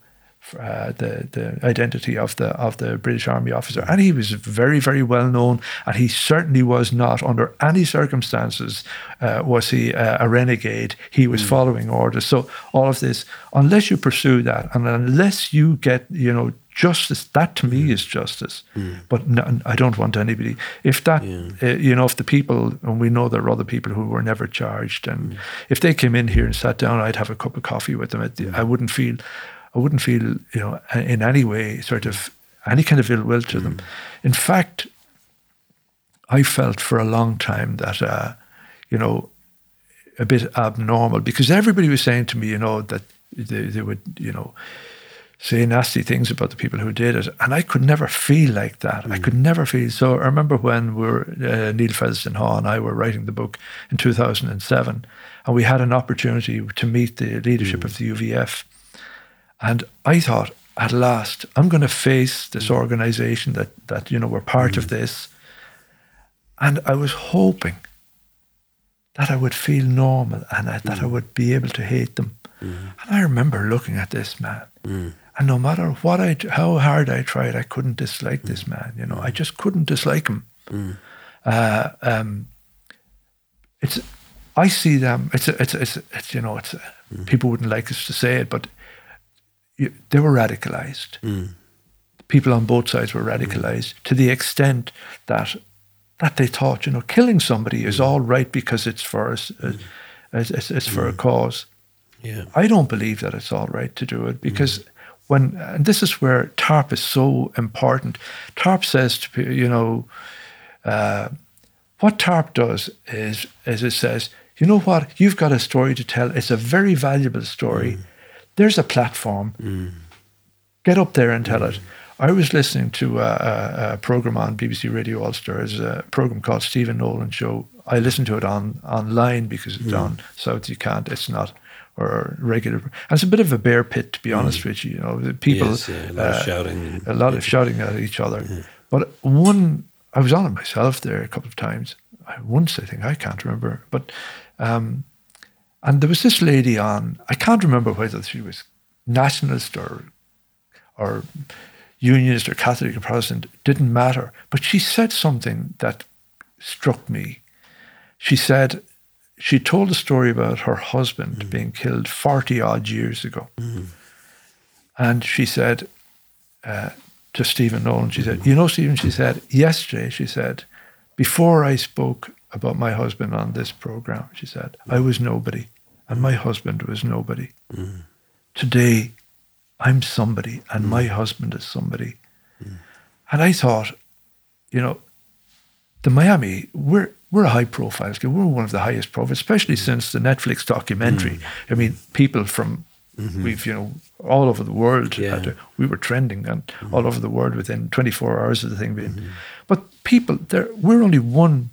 uh, the the identity of the of the British Army officer, and he was very very well known, and he certainly was not under any circumstances uh, was he uh, a renegade. He was mm. following orders. So all of this, unless you pursue that, and unless you get you know justice, that to me is justice. Mm. But no, I don't want anybody. If that, yeah. uh, you know, if the people, and we know there are other people who were never charged, and mm. if they came in here and sat down, I'd have a cup of coffee with them. Mm. I wouldn't feel I wouldn't feel, you know, in any way sort of any kind of ill will to them. In fact, I felt for a long time that, uh, you know, a bit abnormal because everybody was saying to me, you know, that they, they would, you know, say nasty things about the people who did it. And I could never feel like that. Mm. I could never feel. So I remember when we were, uh, Neil Fetherstonhaugh and I were writing the book in 2007, and we had an opportunity to meet the leadership mm. of the UVF. And I thought, at last, I'm going to face this organization that, that you know, we're part mm. of this. And I was hoping that I would feel normal and that, mm. I would be able to hate them. Mm. And I remember looking at this man. Mm. And no matter what I, how hard I tried, I couldn't dislike this mm. man. You know, I just couldn't dislike him. Mm. Uh, um, it's, I see them. It's, it's, it's, it's you know, it's. Mm. People wouldn't like us to say it, but you, they were radicalized. Mm. People on both sides were radicalized mm. to the extent that that they thought, you know, killing somebody is mm. all right because it's for us, mm. it's, it's, for a mm. cause. Yeah. I don't believe that it's all right to do it because when and this is where TARP is so important. TARP says to people, you know, uh, what TARP does is, is it says, you know what, you've got a story to tell. It's a very valuable story. Mm there's a platform. Mm. Get up there and tell mm. it. I was listening to a, a, a, program on BBC Radio Ulster. It's a program called Stephen Nolan Show. I listen to it on online because it's mm. on South. You can't. It's not or regular. And it's a bit of a bear pit, to be honest mm. with you. You know, the people yes, yeah, a lot uh, of shouting, a lot of shouting at each other. Yeah. But one, I was on it myself there a couple of times. Once I think I can't remember, but um, and there was this lady on, I can't remember whether she was nationalist or, or unionist or Catholic or Protestant, didn't matter. But she said something that struck me. She said, she told a story about her husband mm. being killed 40 odd years ago. Mm. And she said uh, to Stephen Nolan, she said, You know, Stephen, she said, yesterday, she said, before I spoke about my husband on this program. She said, I was nobody and my husband was nobody. Mm. Today, I'm somebody and mm. my husband is somebody. Mm. And I thought, you know, the Miami, we're we're a high profile school. We're one of the highest profile, especially mm. since the Netflix documentary. Mm. I mean, people from mm-hmm. we've you know all over the world. Yeah. we were trending and mm-hmm. all over the world within 24 hours of the thing being. Mm-hmm. But people, there we're only one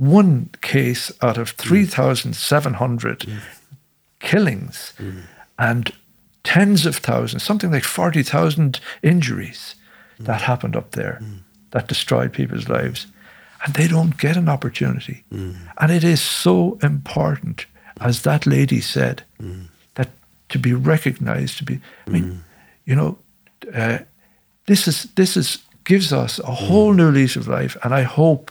one case out of 3,700 mm. killings mm. and tens of thousands, something like 40,000 injuries mm. that happened up there mm. that destroyed people's lives. And they don't get an opportunity. Mm. And it is so important, as that lady said, mm. that to be recognized, to be, I mean, you know, uh, this is, this is, gives us a whole new lease of life. And I hope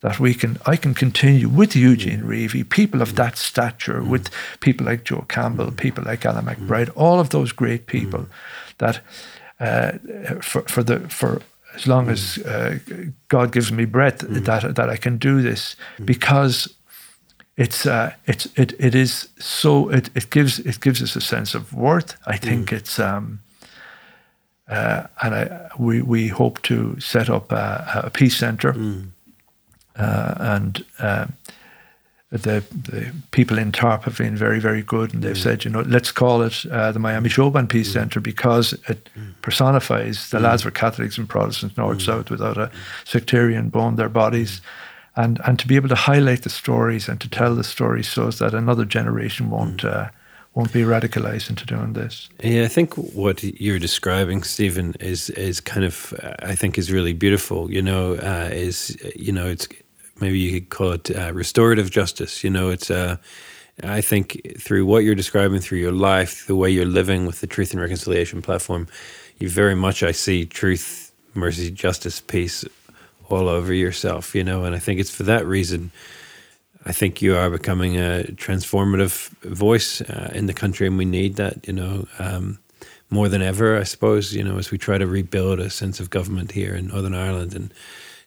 that we can I can continue with Eugene mm. Reavey, people of that stature, mm. with people like Joe Campbell, mm. people like Alan mm. McBride, all of those great people mm. that uh, for for the for as long as uh, God gives me breath that that I can do this because it's uh, it's it it is so it, it gives it gives us a sense of worth. I think it's um, uh, and I, we we hope to set up a, a peace center. Mm. Uh, and uh, the, the people in TARP have been very, very good, and they've mm. said, you know, let's call it uh, the Miami Showband Peace mm. Centre because it mm. personifies the lads were Catholics and Protestants, north south, without a sectarian bone their bodies, and and to be able to highlight the stories and to tell the stories so that another generation won't. Uh, won't be radicalized into doing this. Yeah, I think what you're describing, Stephen, is is kind of I think is really beautiful. You know, uh, is you know it's maybe you could call it uh, restorative justice. You know, it's uh, I think through what you're describing, through your life, the way you're living with the Truth and Reconciliation platform, you very much I see truth, mercy, justice, peace all over yourself. You know, and I think it's for that reason. I think you are becoming a transformative voice uh, in the country, and we need that. You know. Um, more than ever, I suppose, you know, as we try to rebuild a sense of government here in Northern Ireland and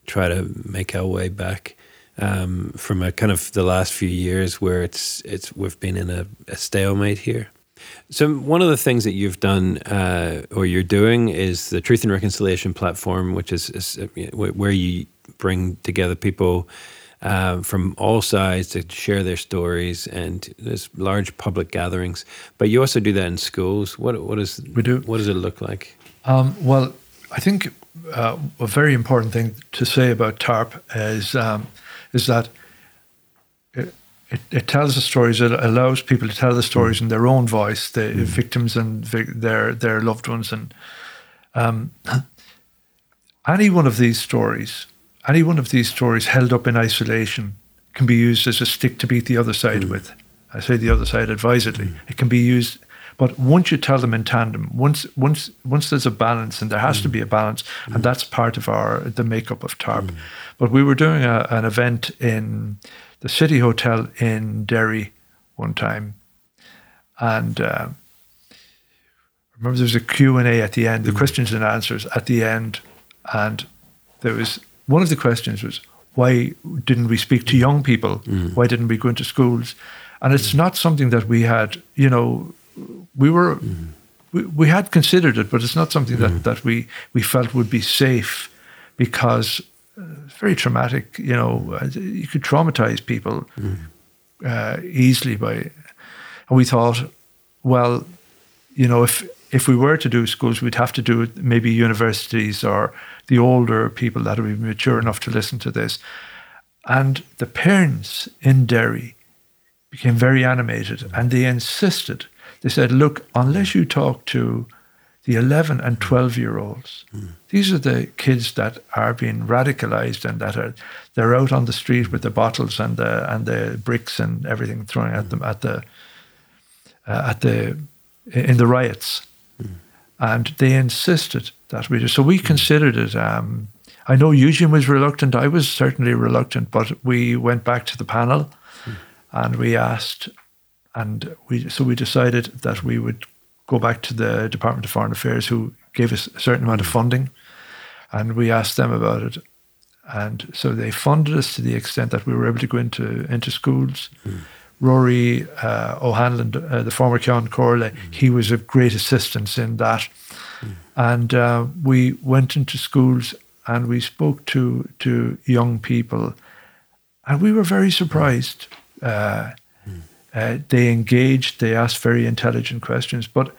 try to make our way back um, from a kind of the last few years where it's it's we've been in a, a stalemate here. So one of the things that you've done uh, or you're doing is the Truth and Reconciliation platform, which is, is uh, where you bring together people uh, from all sides to share their stories, and there's large public gatherings. But you also do that in schools. What what is we do? What does it look like? Um, well, I think uh, a very important thing to say about TARP is um, is that it, it, it, tells the stories. It allows people to tell the stories mm. in their own voice, the mm. victims and their their loved ones, and um, any one of these stories, any one of these stories held up in isolation, can be used as a stick to beat the other side mm. with. I say the other side advisedly. Mm. It can be used but once you tell them in tandem, once once once there's a balance, and there has mm. to be a balance, mm. and that's part of our the makeup of TARP. Mm. But we were doing a, an event in the City Hotel in Derry one time, and uh, remember there was a Q and A at the end, the mm. questions and answers at the end, and there was one of the questions was why didn't we speak to young people? Mm. Why didn't we go into schools? And it's not something that we had, you know, we were mm. we, we had considered it, but it's not something mm. that, that we we felt would be safe because uh, it's very traumatic. You know, uh, you could traumatize people mm. uh, easily by. And we thought, well, you know, if if we were to do schools, we'd have to do it maybe universities or the older people that would be mature enough to listen to this. And the parents in Derry became very animated and they insisted they said, look, unless you talk to the 11 and 12 year olds, mm. these are the kids that are being radicalized and that are they're out on the street with the bottles and the and the bricks and everything thrown at them at the uh, at the in the riots, mm. and they insisted that we do. So we hmm. considered it. Um, I know Eugene was reluctant. I was certainly reluctant, but we went back to the panel mm. and we asked and we so we decided that we would go back to the Department of Foreign Affairs, who gave us a certain amount of funding, and we asked them about it. And so they funded us to the extent that we were able to go into into schools. Mm. Rory uh, O'Hanlon, uh, the former Ceann Comhairle, mm. he was of great assistance in that. Mm. And uh, we went into schools and we spoke to to young people, and we were very surprised. Uh, uh, they engaged, they asked very intelligent questions. But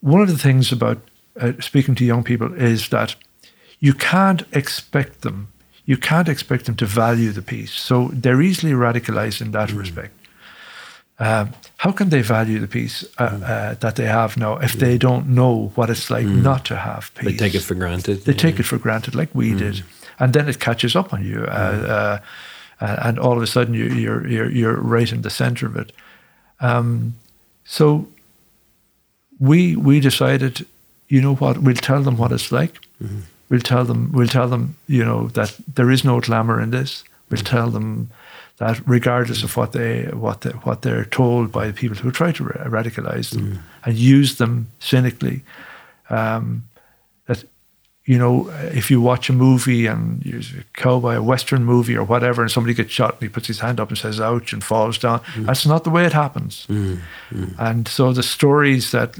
one of the things about uh, speaking to young people is that you can't expect them, you can't expect them to value the peace. So they're easily radicalized in that mm. respect. Um, how can they value the peace uh, mm. uh, that they have now if they don't know what it's like mm. not to have peace? They take it for granted. They yeah. take it for granted, like we mm. did, and then it catches up on you. Uh, mm. uh, and all of a sudden you, you're you're you're right in the center of it. Um, so we we decided, you know what, we'll tell them what it's like. Mm-hmm. We'll tell them we'll tell them you know that there is no glamour in this. We'll mm-hmm. tell them that regardless of what they what they, what they're told by the people who try to radicalize them mm-hmm. and use them cynically, um, you know, if you watch a movie and you're a cowboy, a Western movie or whatever, and somebody gets shot and he puts his hand up and says, ouch, and falls down, mm. that's not the way it happens. Mm. Mm. And so the stories that,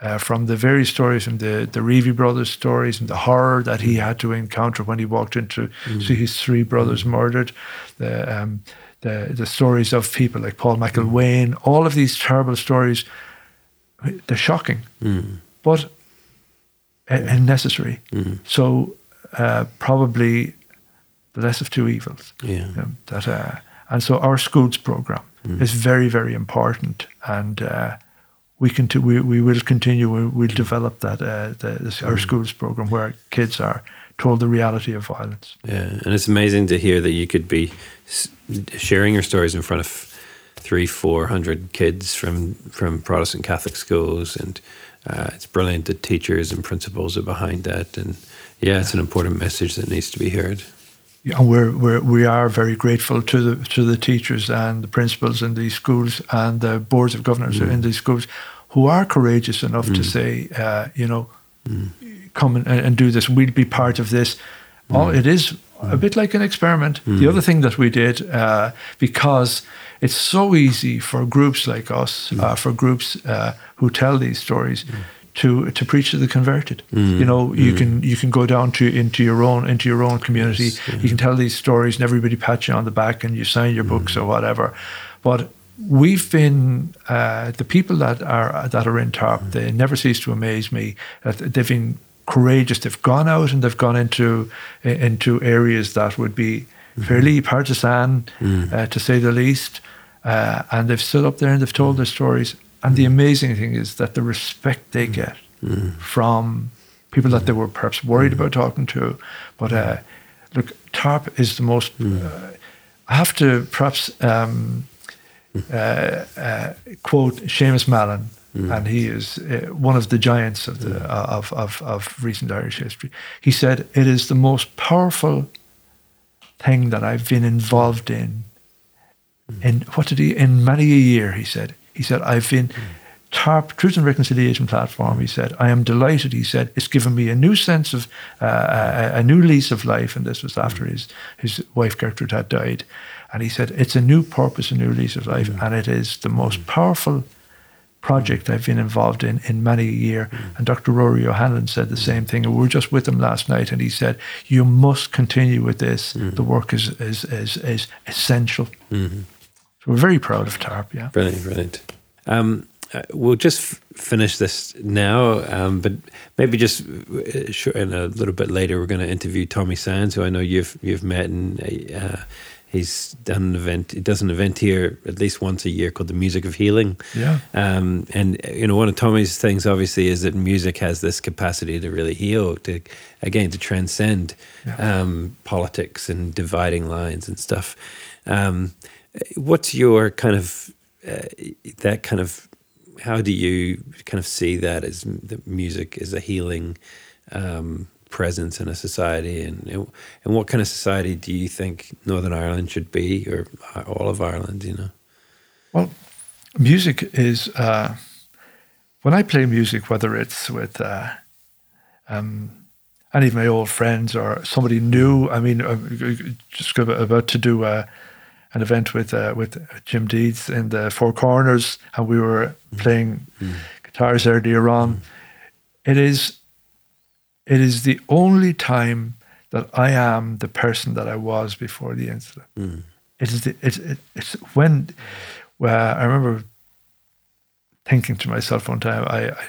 uh, from the various stories, from the, the Reavey brothers' stories and the horror that he had to encounter when he walked into mm. see his three brothers mm. murdered, the, um, the, the stories of people like Paul McIlwaine, all of these terrible stories, they're shocking. Mm. But and necessary. Mm. So uh, probably the less of two evils. Yeah. You know, that uh, and so our schools program mm. is very very important, and uh, we can t- we we will continue. We, will develop that uh, the, this, our mm. schools program where kids are told the reality of violence. Yeah, and it's amazing to hear that you could be sharing your stories in front of three, four hundred kids from from Protestant Catholic schools, and uh, it's brilliant that teachers and principals are behind that. And yeah, it's an important message that needs to be heard. Yeah, we're, we're we are very grateful to the to the teachers and the principals in these schools and the boards of governors mm. in these schools who are courageous enough mm. to say, uh, you know, mm. come and, and, do this. We'll be part of this. Oh, it is a bit like an experiment. The mm. other thing that we did, uh, because it's so easy for groups like us, mm. uh, for groups uh, who tell these stories, mm. to to preach to the converted. Mm. You know, you mm. can you can go down to into your own into your own community. Yes. You can tell these stories, and everybody pats you on the back, and you sign your books or whatever. But we've been uh, the people that are that are in TARP. They never cease to amaze me. they've been courageous. They've gone out and they've gone into into areas that would be mm-hmm. fairly partisan, mm. uh, to say the least. Uh, and they've stood up there and they've told their stories. And the amazing thing is that the respect they mm. get mm. from people that they were perhaps worried mm. about talking to. But uh, look, TARP is the most. Mm. Uh, I have to perhaps um, uh, uh, quote Seamus Mallon, Mm. And he is uh, one of the giants of, the, mm. uh, of, of, of recent Irish history. He said, It is the most powerful thing that I've been involved in. Mm. In what did he, in many a year, he said. He said, I've been. Mm. TARP, Truth and Reconciliation Platform, he said, I am delighted, he said, it's given me a new sense of, uh, a, a, new lease of life. And this was after mm. his, his wife Gertrude had died. And he said, it's a new purpose, a new lease of life. And it is the most powerful project I've been involved in in many a year. And Dr. Rory O'Hanlon said the same thing. And we were just with him last night, and he said, "You must continue with this. Mm. The work is is is, is essential." Mm-hmm. So we're very proud of TARP. Yeah, brilliant, brilliant. Um, uh, we'll just f- finish this now, um, but maybe just uh, in a little bit later, we're going to interview Tommy Sands, who I know you've you've met and. Uh, He's done an event. He does an event here at least once a year called the Music of Healing. Yeah. Um, and you know, one of Tommy's things obviously is that music has this capacity to really heal, to again to transcend yeah. um, politics and dividing lines and stuff. Um, what's your kind of uh, that kind of? How do you kind of see that as the music as a healing? Um, presence in a society and and what kind of society do you think Northern Ireland should be or all of Ireland you know well music is uh, when I play music whether it's with uh, um, any of my old friends or somebody new I mean I'm just about to do a, uh, an event with uh, with Jim Deeds in the Four Corners and we were mm. playing mm. guitars earlier on mm. it is it is the only time that I am the person that I was before the incident. Mm. It is the, it's, it, it's when well, I remember thinking to myself one time, I, I,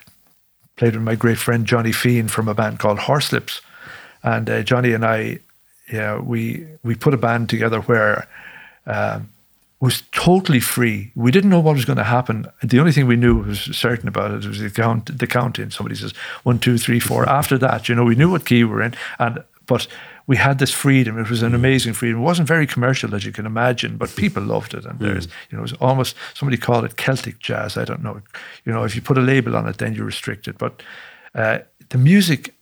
played with my great friend Johnny Fean from a band called Horslips. And uh, Johnny and I, yeah, we we put a band together where um, was totally free. We didn't know what was going to happen. The only thing we knew was certain about it was the count, the counting. Somebody says one, two, three, four. After that, you know, we knew what key we were in, and but we had this freedom. It was an amazing freedom. It wasn't very commercial, as you can imagine, but people loved it. And there's, you know, it was almost somebody called it Celtic jazz. I don't know. You know, if you put a label on it, then you're restricted. But uh, the music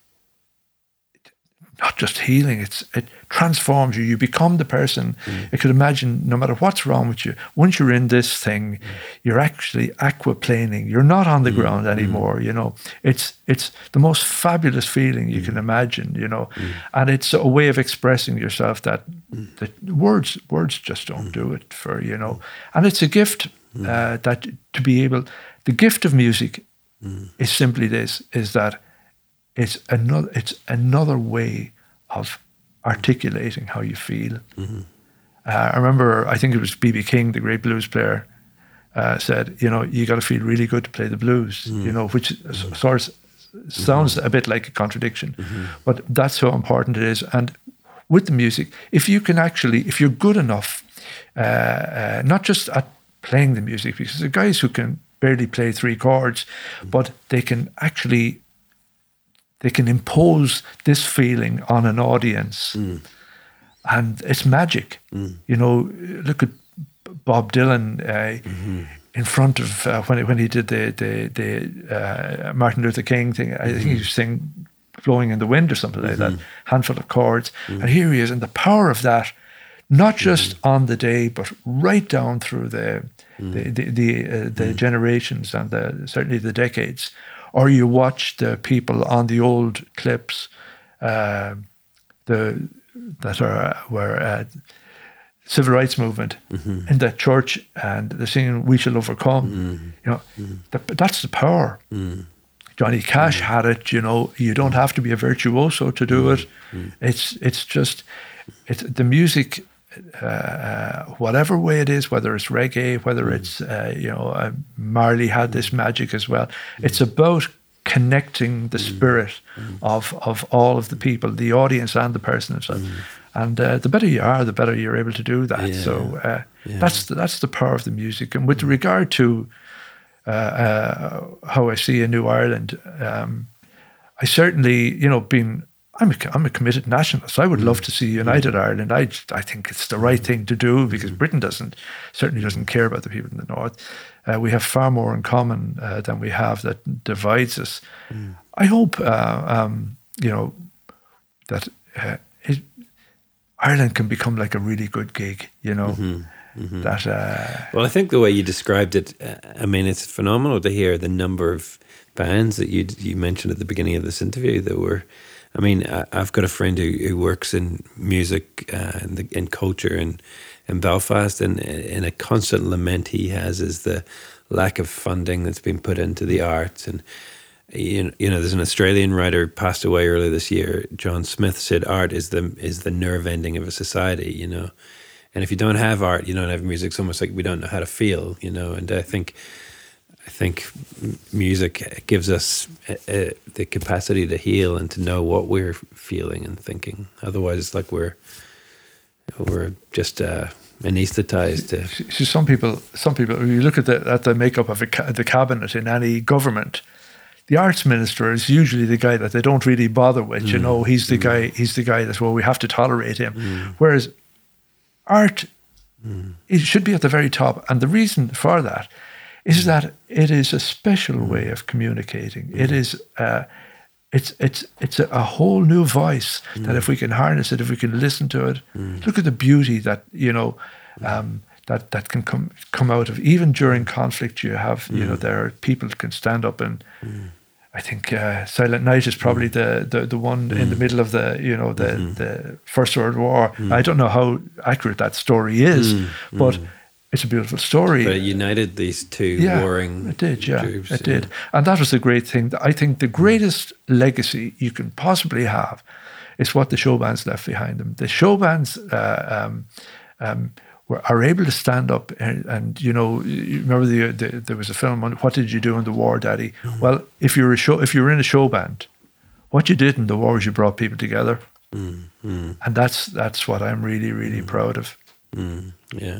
not just healing, it's it transforms you. You become the person. Mm. I could imagine no matter what's wrong with you, once you're in this thing, mm. you're actually aquaplaning. You're not on the mm. ground mm. anymore. You know, it's it's the most fabulous feeling you can mm. imagine. You know, mm. and it's a way of expressing yourself that, that words words just don't do it for you know. And it's a gift uh, that to be able. The gift of music is simply this: is that it's another it's another way of articulating how you feel. Mm-hmm. Uh, I remember, I think it was BB King, the great blues player, uh, said, you know, you got to feel really good to play the blues. Mm-hmm. You know, which mm-hmm. sort of sounds a bit like a contradiction, mm-hmm. but that's how important it is. And with the music, if you can actually, if you're good enough, uh, uh not just at playing the music, because the guys who can barely play three chords, mm-hmm. but they can actually they can impose this feeling on an audience. Mm. And it's magic. Mm. You know, look at Bob Dylan uh, mm-hmm. in front of uh, when when he did the the the uh, Martin Luther King thing. I think he was singing "Blowing in the Wind" or something like that. Mm-hmm. Handful of chords, and here he is, and the power of that, not just on the day, but right down through the the the the, uh, the generations and the, certainly the decades. Or you watch the people on the old clips, uh, the that are were uh, civil rights movement mm-hmm. in the church and the singing "We Shall Overcome." Mm-hmm. You know, mm-hmm. the, that's the power. Mm. Johnny Cash mm. had it. You know, you don't have to be a virtuoso to do it. Mm. It's it's just it's the music. Uh, whatever way it is, whether it's reggae, whether it's uh, you know uh, Marley had this magic as well. It's about connecting the spirit of of all of the people, the audience and the person himself. And uh, the better you are, the better you're able to do that. Yeah. So uh, yeah. that's the, that's the power of the music. And with regard to uh, uh, how I see a new Ireland, um, I certainly, you know, being I'm a, I'm a committed nationalist. I would mm. love to see United mm. Ireland. I, I think it's the right thing to do because mm. Britain doesn't certainly doesn't care about the people in the north. Uh, we have far more in common uh, than we have that divides us. Mm. I hope uh, um, you know that uh, it, Ireland can become like a really good gig, you know. Mm-hmm. Mm-hmm. That uh, well, I think the way you described it, uh, I mean, it's phenomenal to hear the number of bands that you you mentioned at the beginning of this interview that were. I mean, I, have got a friend who, who works in music uh, and in, in culture in in Belfast, and and a constant lament he has is the lack of funding that's been put into the arts and you know, there's an Australian writer who passed away earlier this year. John Smith said, "Art is the is the nerve ending of a society." You know, and if you don't have art, you don't have music. It's almost like we don't know how to feel. You know, and I think I think music gives us a, a, the capacity to heal and to know what we're feeling and thinking. Otherwise, it's like we're we're just uh, anesthetized. To See, some people, some people. When you look at the at the makeup of a, the cabinet in any government the arts minister is usually the guy that they don't really bother with. Mm. You know, he's the mm. guy. He's the guy that well, we have to tolerate him. Mm. Whereas art, mm. it should be at the very top. And the reason for that is mm. that it is a special mm. way of communicating. It is. Uh, it's it's it's a, a, whole new voice that if we can harness it, if we can listen to it, look at the beauty that you know. Um, that that can come come out of even during conflict. You have you know there are people can stand up and I think uh, Silent Night is probably mm. the, the, the one mm. in the mm. middle of the you know the mm-hmm. the First World War. Mm. I don't know how accurate that story is, mm. but mm. It's a beautiful story. But it united these two yeah, warring. It did, yeah, groups, it yeah. did, and that was the great thing. I think the greatest legacy you can possibly have is what the show bands left behind them. The show bands. Uh, um, um, were, are able to stand up and, and you know you remember the, the, there was a film on what did you do in the war daddy mm. well if you're a show if you're in a show band what you did in the war is you brought people together mm. Mm. and that's that's what I'm really really mm. proud of mm. Yeah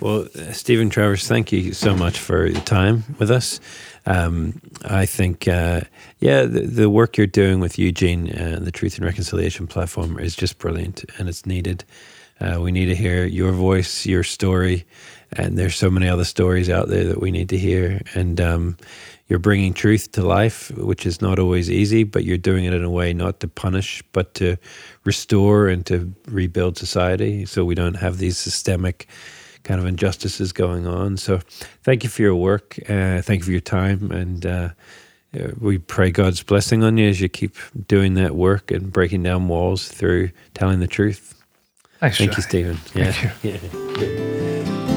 well uh, Stephen Travers thank you so much for your time with us um, I think, uh, yeah, the, the, work you're doing with Eugene and the Truth and Reconciliation platform is just brilliant and it's needed. Uh, we need to hear your voice, your story, and there's so many other stories out there that we need to hear. And um, you're bringing truth to life, which is not always easy, but you're doing it in a way not to punish, but to restore and to rebuild society, so we don't have these systemic kind of injustices going on. So, thank you for your work. Uh, thank you for your time, and. Uh, we pray God's blessing on you as you keep doing that work and breaking down walls through telling the truth. Thanks, Thank you, Stephen. Yeah. Thank you. Yeah.